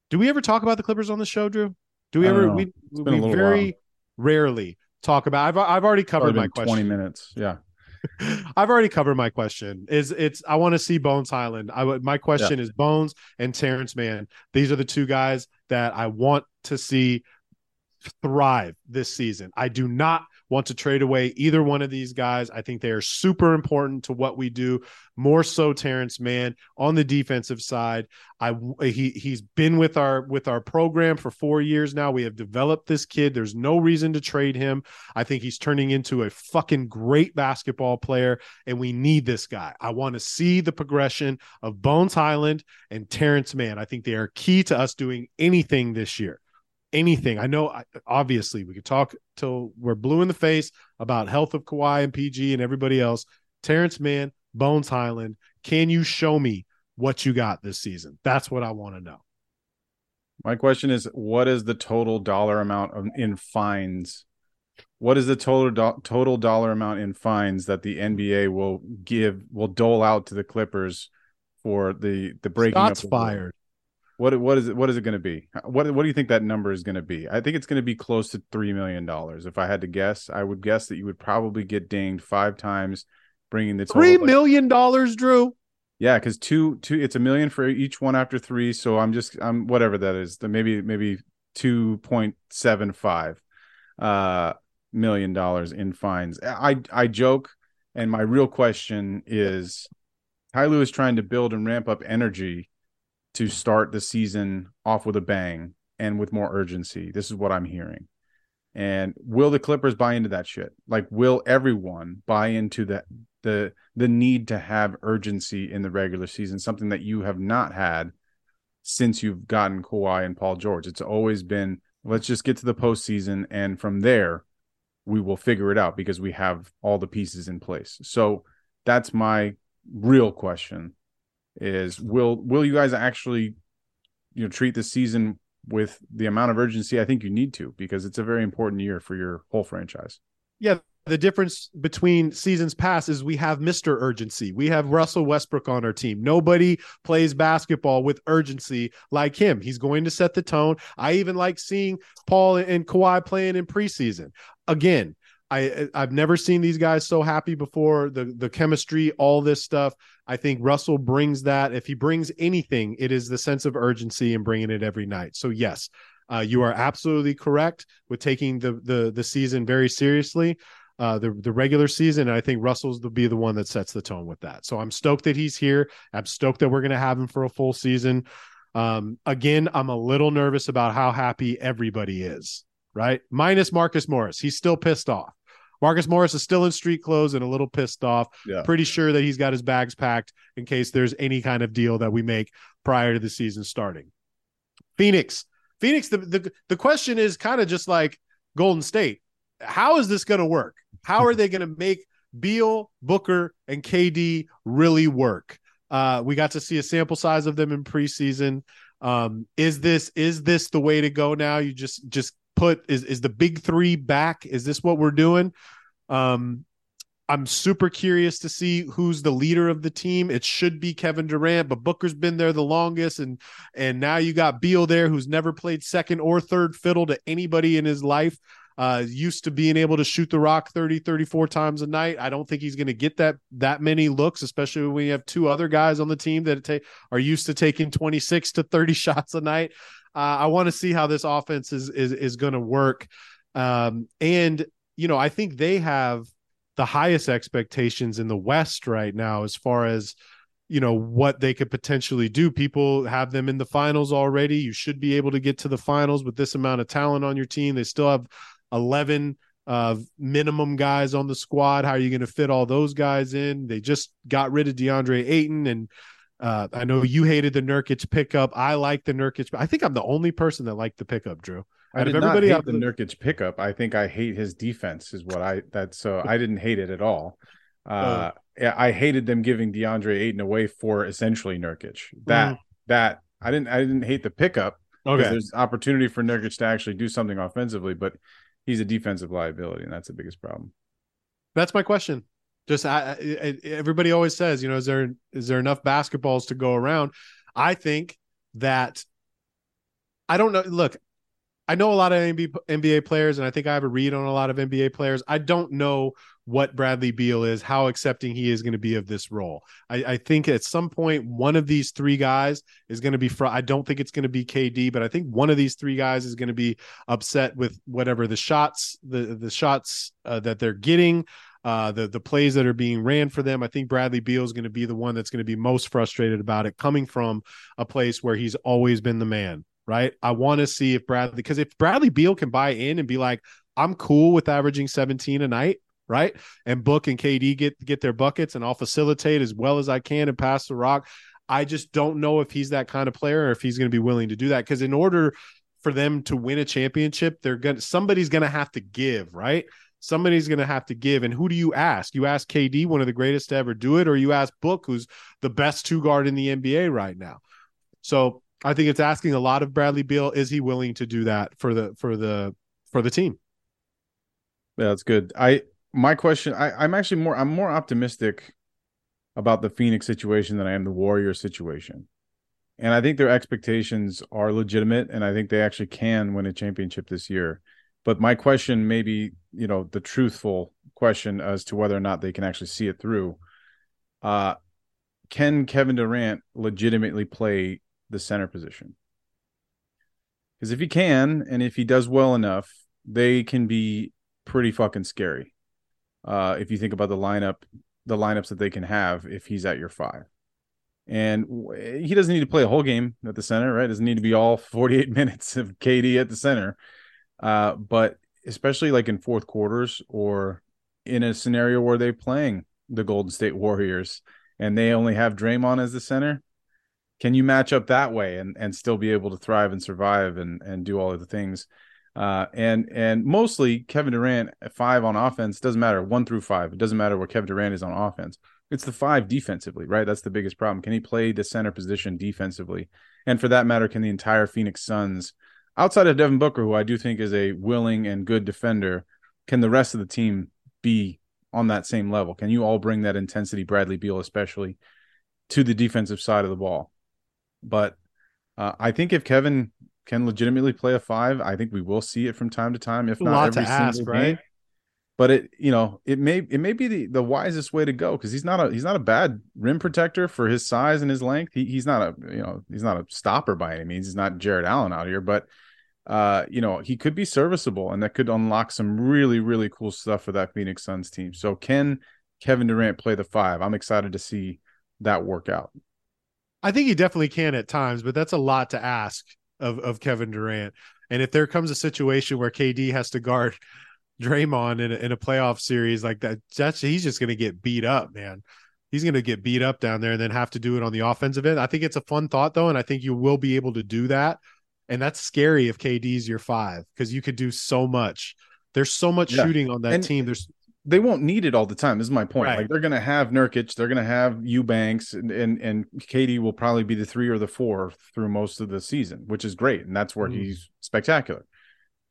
Speaker 1: Do we ever talk about the Clippers on the show, Drew? Do we ever? We we very while. rarely talk about. I've I've already covered my question.
Speaker 2: Twenty minutes. Yeah.
Speaker 1: I've already covered my question. Is it's I want to see Bones Hyland. I would my question yeah. is Bones and Terance Mann. These are the two guys that I want to see thrive this season. I do not want to trade away either one of these guys. I think they are super important to what we do. More so, Terance Mann on the defensive side. I he he's been with our with our program for four years now. We have developed this kid. There's no reason to trade him. I think he's turning into a fucking great basketball player, and we need this guy. I want to see the progression of Bones Hyland and Terance Mann. I think they are key to us doing anything this year anything. I know, obviously, we could talk till we're blue in the face about health of Kawhi and PG and everybody else. Terance Mann, Bones Hyland, can you show me what you got this season? That's what I want to know.
Speaker 2: My question is, what is the total dollar amount of, in fines? What is the total do- total dollar amount in fines that the NBA will give will dole out to the Clippers for the the breaking
Speaker 1: Scott's
Speaker 2: up?
Speaker 1: fired.
Speaker 2: What what is it? What is it going to be? What what do you think that number is going to be? I think it's going to be close to three million dollars. If I had to guess, I would guess that you would probably get dinged five times, bringing the
Speaker 1: total, three million dollars, Drew.
Speaker 2: Yeah, because two two it's a million for each one after three. So I'm just I'm whatever that is. The Maybe maybe two point seven five uh million dollars in fines. I I joke, and my real question is, Ty Lue is trying to build and ramp up energy to start the season off with a bang and with more urgency. This is what I'm hearing. And will the Clippers buy into that shit? Like, will everyone buy into the the the need to have urgency in the regular season? Something that you have not had since you've gotten Kawhi and Paul George. It's always been let's just get to the postseason, and from there we will figure it out because we have all the pieces in place. So that's my real question is will will you guys actually you know treat the season with the amount of urgency I think you need to because it's a very important year for your whole franchise.
Speaker 1: Yeah, the difference between seasons past is we have Mr. Urgency. We have Russell Westbrook on our team. Nobody plays basketball with urgency like him. He's going to set the tone. I even like seeing Paul and Kawhi playing in preseason. Again, I I've never seen these guys so happy before. The the chemistry, all this stuff. I think Russell brings that. If he brings anything, it is the sense of urgency and bringing it every night. So yes, uh, you are absolutely correct with taking the the the season very seriously. Uh, the the regular season. I think Russell's to be the one that sets the tone with that. So I'm stoked that he's here. I'm stoked that we're going to have him for a full season. Um, again, I'm a little nervous about how happy everybody is. Right, minus Marcus Morris. He's still pissed off. Marcus Morris is still in street clothes and a little pissed off. Yeah. Pretty sure that he's got his bags packed in case there's any kind of deal that we make prior to the season starting. Phoenix. Phoenix, the the, the question is kind of just like Golden State. How is this going to work? How are they going to make Beal, Booker, and KD really work? Uh, we got to see a sample size of them in preseason. Um, is this is this the way to go now? You just just put is is the big three back? Is this what we're doing? Um, I'm super curious to see who's the leader of the team. It should be Kevin Durant, but Booker's been there the longest, and and now you got Beal there, who's never played second or third fiddle to anybody in his life. Uh, used to being able to shoot the rock 30, 34 times a night. I don't think he's going to get that that many looks, especially when you have two other guys on the team that ta- are used to taking 26 to 30 shots a night. Uh, I want to see how this offense is is is going to work. Um, and you know, I think they have the highest expectations in the West right now as far as you know what they could potentially do. People have them in the finals already. You should be able to get to the finals with this amount of talent on your team. They still have 11 uh, minimum guys on the squad. How are you going to fit all those guys in? They just got rid of DeAndre Ayton and uh, I know you hated the Nurkic pickup. I like the Nurkic. I think I'm the only person that liked the pickup, Drew.
Speaker 2: I did everybody not hate the, the Nurkic pickup. I think I hate his defense. Is what I that so I didn't hate it at all. Uh, oh. I hated them giving DeAndre Ayton away for essentially Nurkic. That mm. that I didn't I didn't hate the pickup. Okay, there's opportunity for Nurkic to actually do something offensively, but he's a defensive liability, and that's the biggest problem.
Speaker 1: That's my question. Just I, I, everybody always says, you know, is there is there enough basketballs to go around? I think that I don't know. Look, I know a lot of NBA, players, and I think I have a read on a lot of NBA players. I don't know what Bradley Beal is, how accepting he is going to be of this role. I, I, think at some point one of these three guys is going to be. Fr- I don't think it's going to be KD, but I think one of these three guys is going to be upset with whatever the shots the the shots uh, that they're getting. Uh, the the plays that are being ran for them. I think Bradley Beal is going to be the one that's going to be most frustrated about it, coming from a place where he's always been the man. Right. I want to see if Bradley because if Bradley Beal can buy in and be like, I'm cool with averaging 17 a night right? And Book and KD get get their buckets, and I'll facilitate as well as I can and pass the rock. I just don't know if he's that kind of player or if he's going to be willing to do that. Because in order for them to win a championship, they're going somebody's going to have to give, right? Somebody's going to have to give. And who do you ask? You ask KD, one of the greatest to ever do it, or you ask Book, who's the best two guard in the NBA right now. So I think it's asking a lot of Bradley Beal. Is he willing to do that for the for the for the team?
Speaker 2: Yeah, that's good. I my question I, i'm actually more i'm more optimistic about the phoenix situation than i am the warrior situation and i think their expectations are legitimate and i think they actually can win a championship this year but my question maybe you know the truthful question as to whether or not they can actually see it through uh can kevin durant legitimately play the center position because if he can and if he does well enough they can be pretty fucking scary uh, if you think about the lineup, the lineups that they can have if he's at your five. And he doesn't need to play a whole game at the center, right? Doesn't need to be all 48 minutes of KD at the center. Uh, but especially like in fourth quarters or in a scenario where they're playing the Golden State Warriors and they only have Draymond as the center, can you match up that way and and still be able to thrive and survive and and do all of the things? Uh, and and mostly Kevin Durant five on offense doesn't matter one through five. It doesn't matter where Kevin Durant is on offense. It's the five defensively, right? That's the biggest problem. Can he play the center position defensively? And for that matter, can the entire Phoenix Suns, outside of Devin Booker, who I do think is a willing and good defender, can the rest of the team be on that same level? Can you all bring that intensity, Bradley Beal especially, to the defensive side of the ball? But uh, I think if Kevin can legitimately play a five. I think we will see it from time to time, if not every single ask, right? But it, you know, it may it may be the, the wisest way to go because he's not a he's not a bad rim protector for his size and his length. He, he's not a you know he's not a stopper by any means. He's not Jarrett Allen out here, but uh, you know, he could be serviceable and that could unlock some really, really cool stuff for that Phoenix Suns team. So can Kevin Durant play the five? I'm excited to see that work out.
Speaker 1: I think he definitely can at times, but that's a lot to ask of of Kevin Durant. And if there comes a situation where KD has to guard Draymond in a, in a playoff series like that, that's he's just going to get beat up, man. He's going to get beat up down there and then have to do it on the offensive end. I think it's a fun thought though, and I think you will be able to do that. And that's scary if KD's your five because you could do so much. There's so much yeah. shooting on that and, team. There's
Speaker 2: they won't need it all the time. This is my point. Right. Like they're gonna have Nurkic, they're gonna have Eubanks, and, and and KD will probably be the three or the four through most of the season, which is great, and that's where mm. he's spectacular.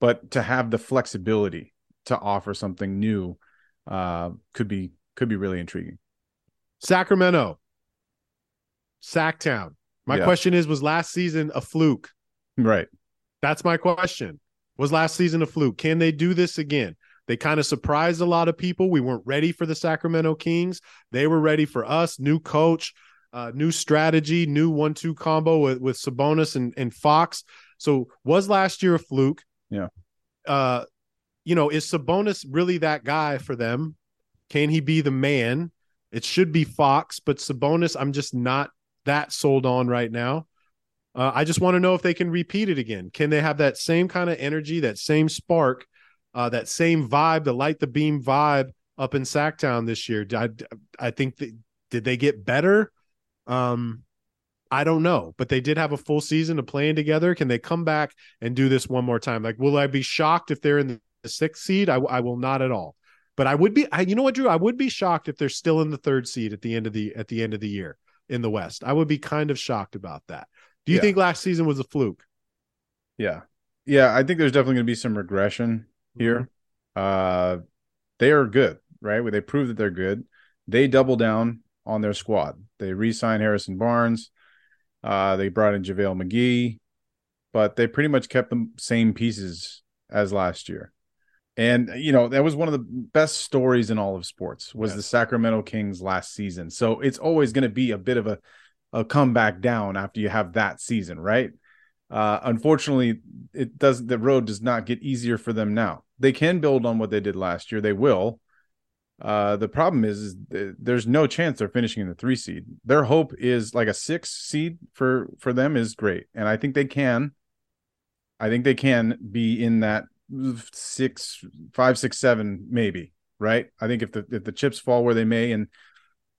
Speaker 2: But to have the flexibility to offer something new uh, could be could be really intriguing.
Speaker 1: Sacramento, Sacktown. My yeah. question is: Was last season a fluke?
Speaker 2: Right.
Speaker 1: That's my question. Was last season a fluke? Can they do this again? They kind of surprised a lot of people. We weren't ready for the Sacramento Kings. They were ready for us. New coach, uh, new strategy, new one-two combo with, with Sabonis and, and Fox. So was last year a fluke?
Speaker 2: Yeah.
Speaker 1: Uh, you know, is Sabonis really that guy for them? Can he be the man? It should be Fox, but Sabonis, I'm just not that sold on right now. Uh, I just want to know if they can repeat it again. Can they have that same kind of energy, that same spark uh, that same vibe, the light the beam vibe up in Sacktown this year. I, I think did they get better? Um, I don't know, but they did have a full season of playing together. Can they come back and do this one more time? Like, will I be shocked if they're in the sixth seed? I, I will not at all. But I would be, I, you know what, Drew? I would be shocked if they're still in the third seed at the end of the at the end of the year in the West. I would be kind of shocked about that. Do you yeah. think last season was a fluke?
Speaker 2: Yeah, yeah. I think there's definitely going to be some regression here. Mm-hmm. Uh, they are good, right? Where they prove that they're good. They double down on their squad. They re-sign Harrison Barnes. Uh, they brought in JaVale McGee, but they pretty much kept the same pieces as last year. And you know that was one of the best stories in all of sports was
Speaker 1: Yes.
Speaker 2: the Sacramento Kings last season. So it's always going to be a bit of a a comeback down after you have that season, right? Uh, unfortunately, it does. The road does not get easier for them now. They can build on what they did last year. They will. Uh, the problem is, is th- there's no chance they're finishing in the three seed. Their hope is like a six seed for for them is great, and I think they can. I think they can be in that six, five, six, seven, maybe. Right. I think if the if the chips fall where they may, and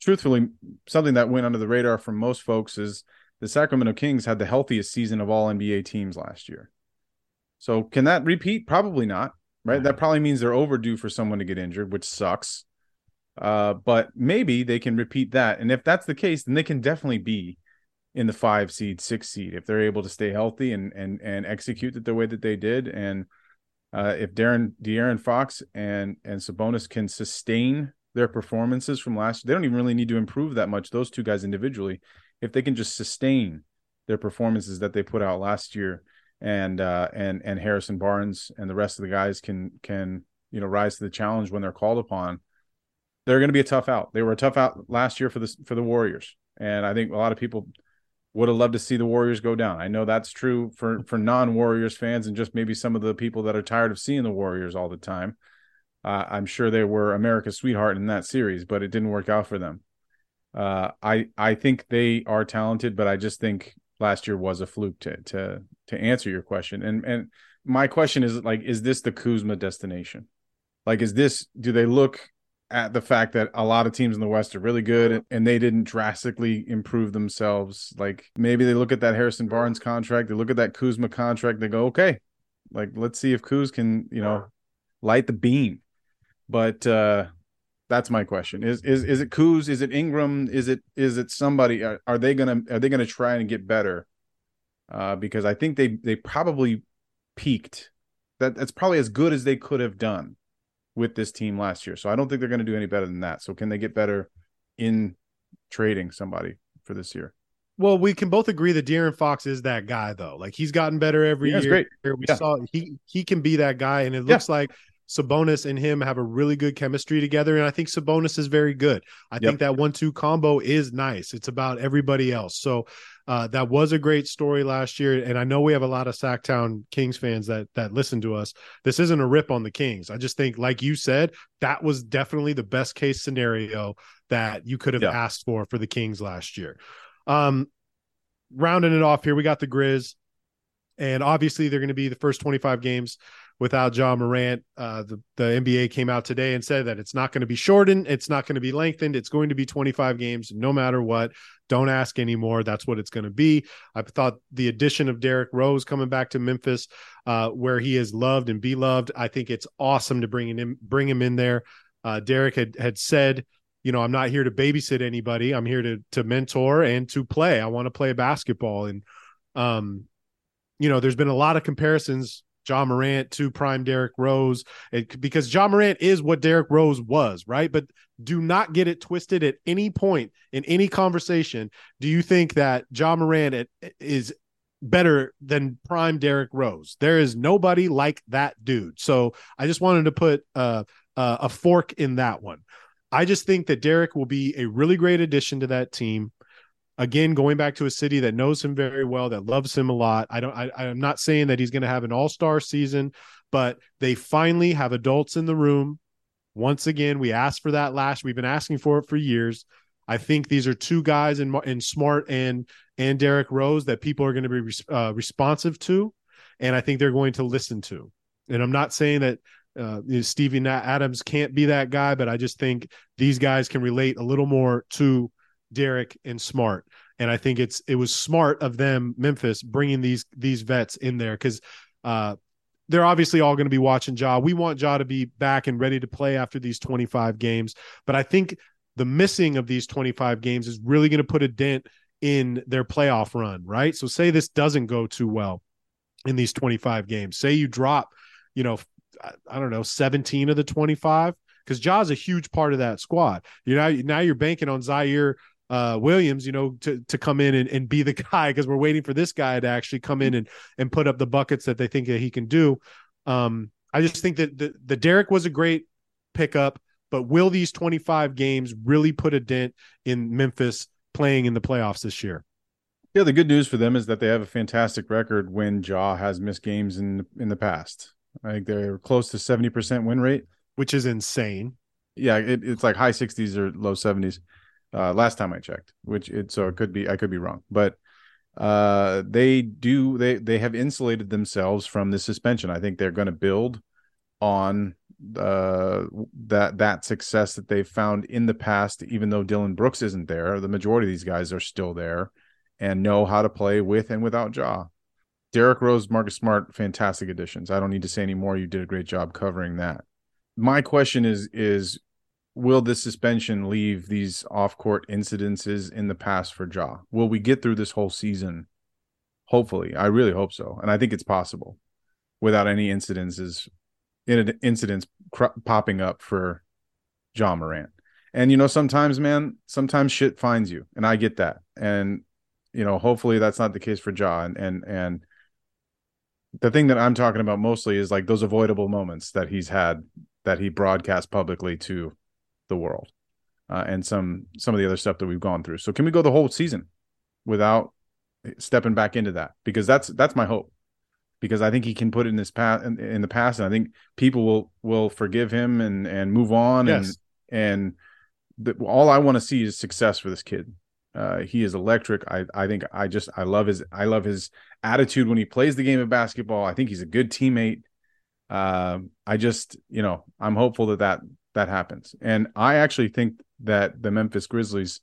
Speaker 2: truthfully, something that went under the radar for most folks is the Sacramento Kings had the healthiest season of all NBA teams last year. So can that repeat? Probably not. Right. That probably means they're overdue for someone to get injured, which sucks. Uh, but maybe they can repeat that. And if that's the case, then they can definitely be in the five seed, six seed if they're able to stay healthy and and and execute it the way that they did. And uh, if Darren De'Aaron Fox and and Sabonis can sustain their performances from last, they don't even really need to improve that much. Those two guys individually, if they can just sustain their performances that they put out last year, and uh, and and Harrison Barnes and the rest of the guys can can you know rise to the challenge when they're called upon, they're going to be a tough out. They were a tough out last year for the for the Warriors, and I think a lot of people would have loved to see the Warriors go down. I know that's true for for non Warriors fans and just maybe some of the people that are tired of seeing the Warriors all the time. Uh, I'm sure they were America's sweetheart in that series, but it didn't work out for them. Uh, I I think they are talented, but I just think last year was a fluke to to to answer your question. And and my question is like, is this the Kuzma destination? Like, is this? Do they look at the fact that a lot of teams in the West are really good and they didn't drastically improve themselves? Like, maybe they look at that Harrison Barnes contract, they look at that Kuzma contract, they go, okay, like let's see if Kuz can, you know, light the beam. But uh that's my question. Is is is it Kuz? Is it Ingram? Is it is it somebody? Are, are they gonna are they gonna try and get better? Uh, because I think they they probably peaked. That that's probably as good as they could have done with this team last year. So I don't think they're going to do any better than that. So can they get better in trading somebody for this year?
Speaker 1: Well, we can both agree that De'Aaron Fox is that guy, though. Like he's gotten better every
Speaker 2: Yeah,
Speaker 1: year.
Speaker 2: great.
Speaker 1: We
Speaker 2: Yeah.
Speaker 1: saw he he can be that guy, and it
Speaker 2: Yeah.
Speaker 1: looks like Sabonis and him have a really good chemistry together. And I think Sabonis is very good. I
Speaker 2: Yep.
Speaker 1: think that one-two combo is nice. It's about everybody else. So uh, that was a great story last year, and I know we have a lot of Sacktown Kings fans that that listen to us. This isn't a rip on the Kings. I just think, like you said, that was definitely the best case scenario that you could have
Speaker 2: Yeah.
Speaker 1: asked for for the Kings last year. Um, rounding it off here, we got the Grizz, and obviously they're going to be the first 25 games without Ja Morant. Uh, the the NBA came out today and said that it's not going to be shortened, it's not going to be lengthened, it's going to be 25 games, no matter what. Don't ask anymore. That's what it's going to be. I thought the addition of Derrick Rose coming back to Memphis, uh, where he is loved and beloved, I think it's awesome to bring him bring him in there. Uh, Derrick had had said you know, I'm not here to babysit anybody. I'm here to to mentor and to play. I want to play basketball. And um, you know, there's been a lot of comparisons, Ja Morant to prime Derrick Rose, it, because Ja Morant is what Derrick Rose was, right? But do not get it twisted at any point in any conversation. Do you think that Ja Morant is better than prime Derrick Rose? There is nobody like that dude. So I just wanted to put uh, uh, a fork in that one. I just think that Derrick will be a really great addition to that team. Again, going back to a city that knows him very well, that loves him a lot. I don't. I, I'm not saying that he's going to have an All Star season, but they finally have adults in the room. Once again, we asked for that last. We've been asking for it for years. I think these are two guys in in Smart and and Derrick Rose that people are going to be res- uh, responsive to, and I think they're going to listen to. And I'm not saying that uh, Stevie Adams can't be that guy, but I just think these guys can relate a little more to Derrick and Smart. And I think it's it was smart of them, Memphis, bringing these these vets in there because uh, they're obviously all going to be watching Ja. We want Ja to be back and ready to play after these 25 games, but I think the missing of these 25 games is really going to put a dent in their playoff run, right? So say this doesn't go too well in these 25 games. Say you drop, you know, I- don't know, 17 of the 25 because Ja's a huge part of that squad. You know, now you're banking on Ziaire uh, Williams, you know, to to come in and, and be the guy because we're waiting for this guy to actually come in and and put up the buckets that they think that he can do. Um, I just think that the, the Derrick was a great pickup, but will these 25 games really put a dent in Memphis playing in the playoffs this year?
Speaker 2: Yeah, the good news for them is that they have a fantastic record when Ja has missed games in in the past. I think they're close to 70% win rate,
Speaker 1: which is insane.
Speaker 2: Yeah, it, it's like high 60s or low 70s. Uh, last time I checked, which it so it could be I could be wrong, but uh, they do they they have insulated themselves from the suspension. I think they're going to build on uh, that that success that they've found in the past. Even though Dillon Brooks isn't there, the majority of these guys are still there and know how to play with and without Ja. Derrick Rose, Marcus Smart, fantastic additions. I don't need to say any more. You did a great job covering that. My question is is will this suspension leave these off-court incidences in the past for Ja? Will we get through this whole season? Hopefully, I really hope so, and I think it's possible without any incidences, incidents cr- popping up for Ja Morant. And you know, sometimes, man, sometimes shit finds you, and I get that. And you know, hopefully that's not the case for. And and and the thing that I'm talking about mostly is like those avoidable moments that he's had that he broadcast publicly to the world uh, and some some of the other stuff that we've gone through. So can we go the whole season without stepping back into that? Because that's that's my hope. Because I think he can put it in this past in, in, the past, and I think people will will forgive him and and move on. Yes. And and the, all I want to see is success for this kid. Uh, he is electric. I I think I just I love his I love his attitude when he plays the game of basketball. I think he's a good teammate. Uh, I just you know I'm hopeful that that that happens. And I actually think that the Memphis Grizzlies,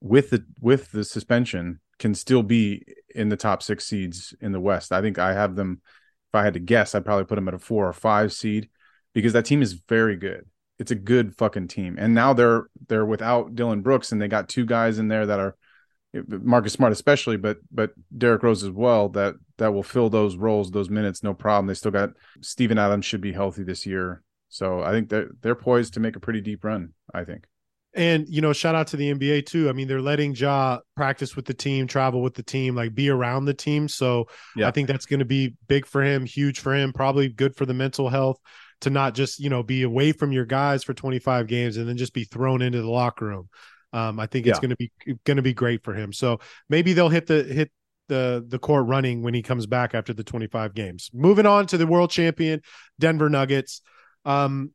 Speaker 2: with the with the suspension, can still be in the top six seeds in the West. I think I have them. If I had to guess, I'd probably put them at a four or five seed because that team is very good. It's a good fucking team. And now they're they're without Dillon Brooks, and they got two guys in there that are Marcus Smart especially, but but Derrick Rose as well that that will fill those roles, those minutes, no problem. They still got Steven Adams should be healthy this year. So I think they're they're poised to make a pretty deep run. I think.
Speaker 1: And you know, shout out to the NBA too. I mean, they're letting Ja practice with the team, travel with the team, like be around the team. So yeah. I think that's going to be big for him, huge for him, probably good for the mental health to not just you know be away from your guys for 25 games and then just be thrown into the locker room. Um, I think it's yeah. going to be going to be great for him. So maybe they'll hit the hit the the court running when he comes back after the 25 games. Moving on to the world champion Denver Nuggets. Um,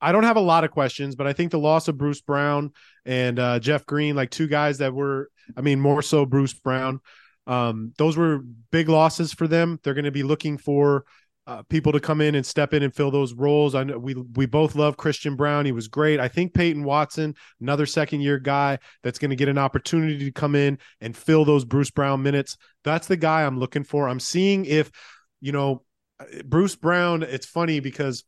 Speaker 1: I don't have a lot of questions, but I think the loss of Bruce Brown and uh, Jeff Green, like two guys that were, I mean, more so Bruce Brown, um, those were big losses for them. They're going to be looking for uh, people to come in and step in and fill those roles. I know we we both love Christian Braun. He was great. I think Peyton Watson, another second year guy that's going to get an opportunity to come in and fill those Bruce Brown minutes. That's the guy I'm looking for. I'm seeing if, you know, Bruce Brown. It's funny because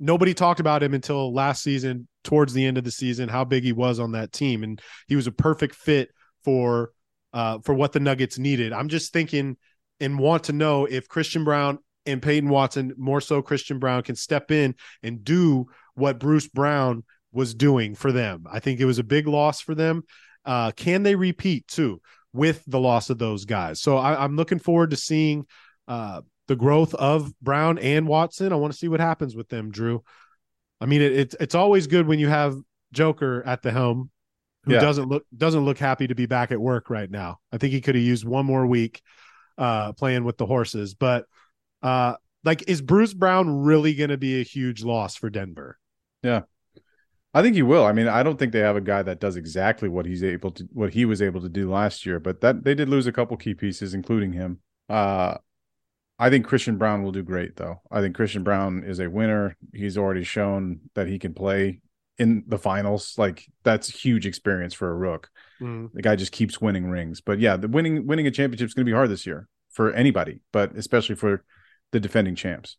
Speaker 1: nobody talked about him until last season, towards the end of the season, how big he was on that team, and he was a perfect fit for uh, for what the Nuggets needed. I'm just thinking and want to know if Christian Braun and Peyton Watson, more so Christian Braun, can step in and do what Bruce Brown was doing for them. I think it was a big loss for them. Uh, can they repeat too with the loss of those guys? So I, am looking forward to seeing uh, the growth of Braun and Watson. I want to see what happens with them, Drew. I mean, it, it's it's always good when you have Joker at the helm, who yeah. doesn't look doesn't look happy to be back at work right now. I think he could have used one more week uh, playing with the horses, but uh, like, is Bruce Brown really going to be a huge loss for Denver?
Speaker 2: Yeah, I think he will. I mean, I don't think they have a guy that does exactly what he's able to, what he was able to do last year, but that they did lose a couple key pieces, including him. Uh, I think Christian Braun will do great, though. I think Christian Braun is a winner. He's already shown that he can play in the finals. Like that's huge experience for a rook. Mm. The guy just keeps winning rings. But yeah, the winning winning a championship is going to be hard this year for anybody, but especially for the defending champs.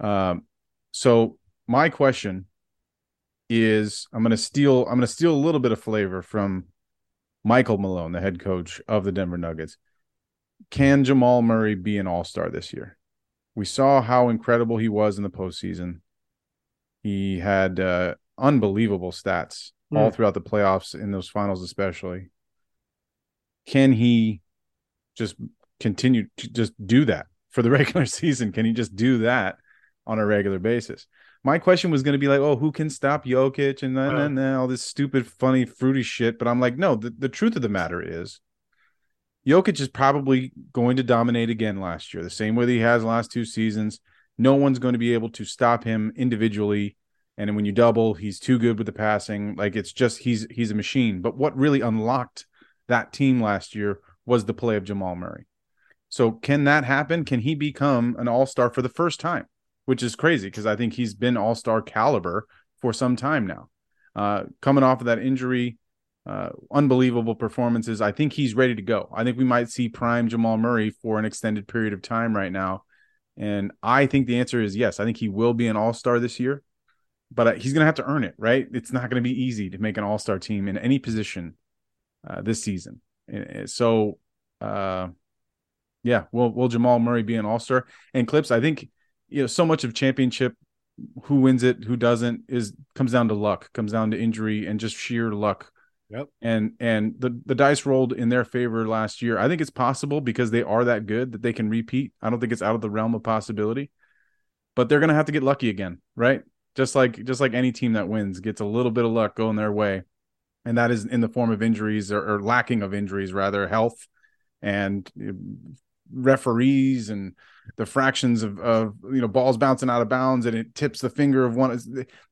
Speaker 2: Um, so my question is, I'm going to steal. I'm going to steal a little bit of flavor from Michael Malone, the head coach of the Denver Nuggets can Jamal Murray be an all star this year? We saw how incredible he was in the postseason. He had uh, unbelievable stats mm. all throughout the playoffs, in those finals, especially. Can he just continue to just do that for the regular season? Can he just do that on a regular basis? My question was going to be like, oh, who can stop Jokic and then, and then all this stupid, funny, fruity shit. But I'm like, no, the, the truth of the matter is Jokic is probably going to dominate again last year, the same way that he has last two seasons. No one's going to be able to stop him individually. And when you double, he's too good with the passing. Like it's just he's he's a machine. But what really unlocked that team last year was the play of Jamal Murray. So can that happen? Can he become an all-star for the first time? Which is crazy because I think he's been all-star caliber for some time now. Uh, coming off of that injury, uh, unbelievable performances. I think he's ready to go. I think we might see prime Jamal Murray for an extended period of time right now. And I think the answer is yes. I think he will be an all star this year, but uh, he's going to have to earn it, right? It's not going to be easy to make an all star team in any position uh, this season. So, uh, yeah, will will Jamal Murray be an all star? And Clipps, I think you know so much of championship, who wins it, who doesn't, is comes down to luck, comes down to injury and just sheer luck
Speaker 1: Yep.
Speaker 2: And and the the dice rolled in their favor last year. I think it's possible because they are that good that they can repeat. I don't think it's out of the realm of possibility. But they're going to have to get lucky again, right? Just like just like any team that wins gets a little bit of luck going their way. And that is in the form of injuries or, or lacking of injuries rather, health and referees and the fractions of, of you know balls bouncing out of bounds and it tips the finger of one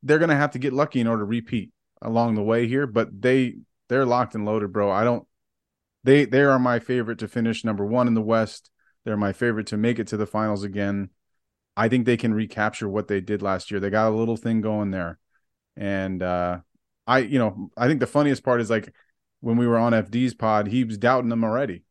Speaker 2: they're going to have to get lucky in order to repeat along the way here but they they're locked and loaded, bro. I don't. They they are my favorite to finish number one in the West. They're my favorite to make it to the finals again. I think they can recapture what they did last year. They got a little thing going there, and uh, I you know I think the funniest part is like when we were on FD's pod, he was doubting them already.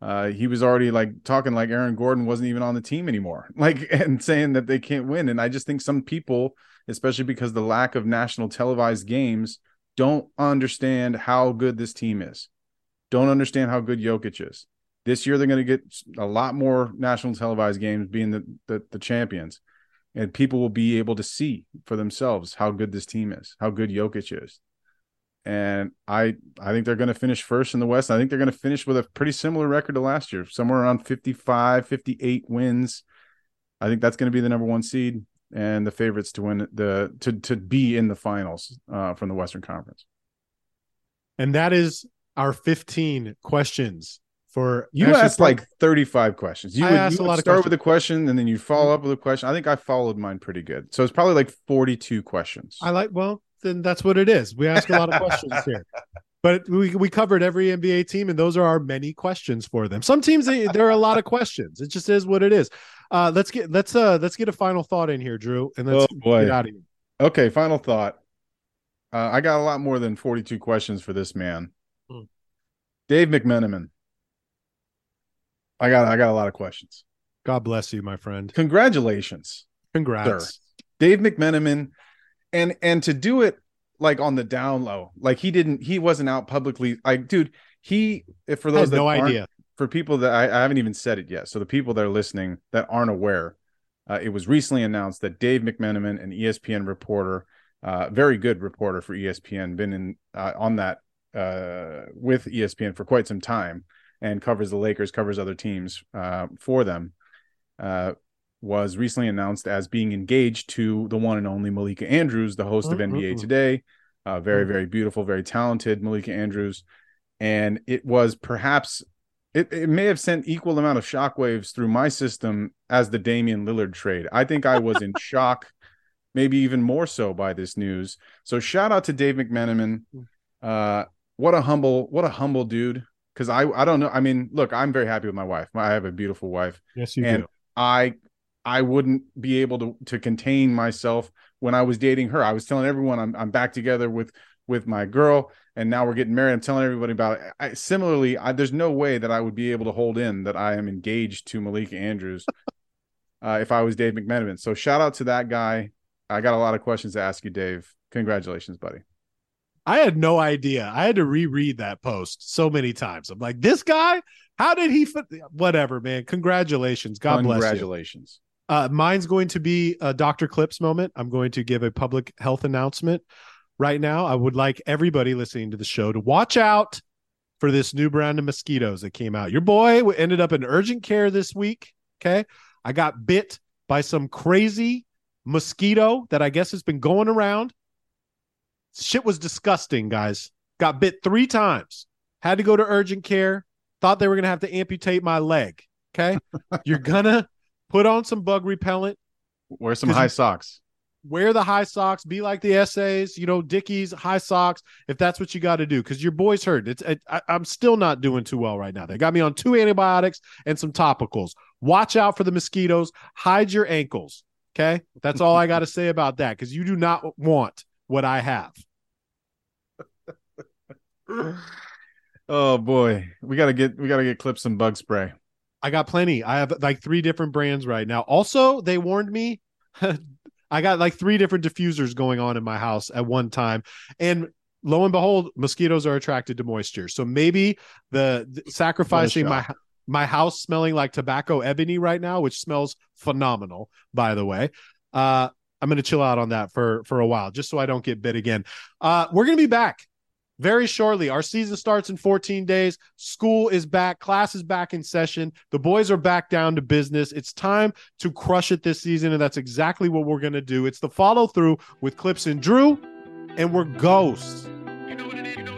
Speaker 2: Uh, he was already like talking like Aaron Gordon wasn't even on the team anymore, like and saying that they can't win. And I just think some people, especially because the lack of national televised games, don't understand how good this team is. Don't understand how good Jokic is. This year they're going to get a lot more national televised games being the, the, the champions. And people will be able to see for themselves how good this team is, how good Jokic is. And I I think they're going to finish first in the West. I think they're going to finish with a pretty similar record to last year, somewhere around 55, 58 wins. I think that's going to be the number one seed and the favorites to win the to to be in the finals uh, from the Western Conference.
Speaker 1: And that is our 15 questions for
Speaker 2: you asked like 35 questions. You
Speaker 1: I
Speaker 2: would,
Speaker 1: asked
Speaker 2: you
Speaker 1: a lot of
Speaker 2: start
Speaker 1: questions.
Speaker 2: with a question and then you follow up with a question. I think I followed mine pretty good. So it's probably like 42 questions.
Speaker 1: I like well, then that's what it is. We ask a lot of questions here. But we, we covered every NBA team, and those are our many questions for them. Some teams they, there are a lot of questions. It just is what it is. Uh, let's get let's uh let's get a final thought in here, Drew, and let's
Speaker 2: Oh, boy.
Speaker 1: get out of here.
Speaker 2: Okay, final thought. Uh, I got a lot more than 42 questions for this man.
Speaker 1: Hmm.
Speaker 2: Dave McMenamin. I got I got a lot of questions.
Speaker 1: God bless you, my friend.
Speaker 2: Congratulations.
Speaker 1: Congrats.
Speaker 2: Dave McMenamin and and to do it like on the down low. Like he didn't he wasn't out publicly. Like dude, he if for those that
Speaker 1: no idea.
Speaker 2: For people that I, I haven't even said it yet. So the people that are listening that aren't aware, uh, it was recently announced that Dave McMenamin, an ESPN reporter, uh, very good reporter for ESPN, been in uh, on that uh, with ESPN for quite some time, and covers the Lakers, covers other teams uh, for them. Uh, was recently announced as being engaged to the one and only Malika Andrews, the host of
Speaker 1: Mm, mm,
Speaker 2: NBA. Today. Uh, very,
Speaker 1: Mm.
Speaker 2: very beautiful, very talented Malika Andrews. And it was perhaps it, it may have sent equal amount of shockwaves through my system as the Damian Lillard trade. I think I was in shock, maybe even more so by this news. So shout out to Dave McMenamin. Uh, what a humble, what a humble dude. Because I, I don't know. I mean, look, I'm very happy with my wife. I have a beautiful wife,
Speaker 1: Yes, you
Speaker 2: and
Speaker 1: do.
Speaker 2: I, I wouldn't be able to to contain myself when I was dating her. I was telling everyone I'm I'm back together with with my girl and now we're getting married. I'm telling everybody about it. I, similarly, I, there's no way that I would be able to hold in that I am engaged to Malika Andrews uh, if I was Dave McMenamin. So shout out to that guy. I got a lot of questions to ask you, Dave. Congratulations, buddy.
Speaker 1: I had no idea. I had to reread that post so many times. I'm like, this guy, how did he fit? Whatever, man. Congratulations. God bless you.
Speaker 2: Congratulations.
Speaker 1: Uh, mine's going to be a Dr. Clipps moment. I'm going to give a public health announcement right now. I would like everybody listening to the show to watch out for this new brand of mosquitoes that came out. Your boy ended up in urgent care this week Okay. I got bit by some crazy mosquito that I guess has been going around. Shit was disgusting, guys. Got bit three times. Had to go to urgent care. Thought they were going to have to amputate my leg. Okay. You're going to put on some bug repellent.
Speaker 2: Wear some high socks.
Speaker 1: Wear the high socks. Be like the essays, you know, Dickies, high socks, if that's what you got to do. Because your boy's hurt. It's it, I, I'm still not doing too well right now. They got me on two antibiotics and some topicals. Watch out for the mosquitoes. Hide your ankles. Okay. That's all I got to say about that because you do not want what I have.
Speaker 2: oh boy. We gotta get we gotta get clips and bug spray.
Speaker 1: I got plenty. I have like three different brands right now. Also, they warned me I got like three different diffusers going on in my house at one time. And lo and behold, mosquitoes are attracted to moisture. So maybe the, the sacrificing my my house smelling like tobacco ebony right now, which smells phenomenal, by the way. Uh, I'm going to chill out on that for for a while, just so I don't get bit again. Uh, we're going to be back very shortly. Our season starts in 14 days. School is back. Class is back in session. The boys are back down to business. It's time to crush it this season, and that's exactly what we're going to do. It's the follow through with Clipps and Drew, and we're ghosts. You know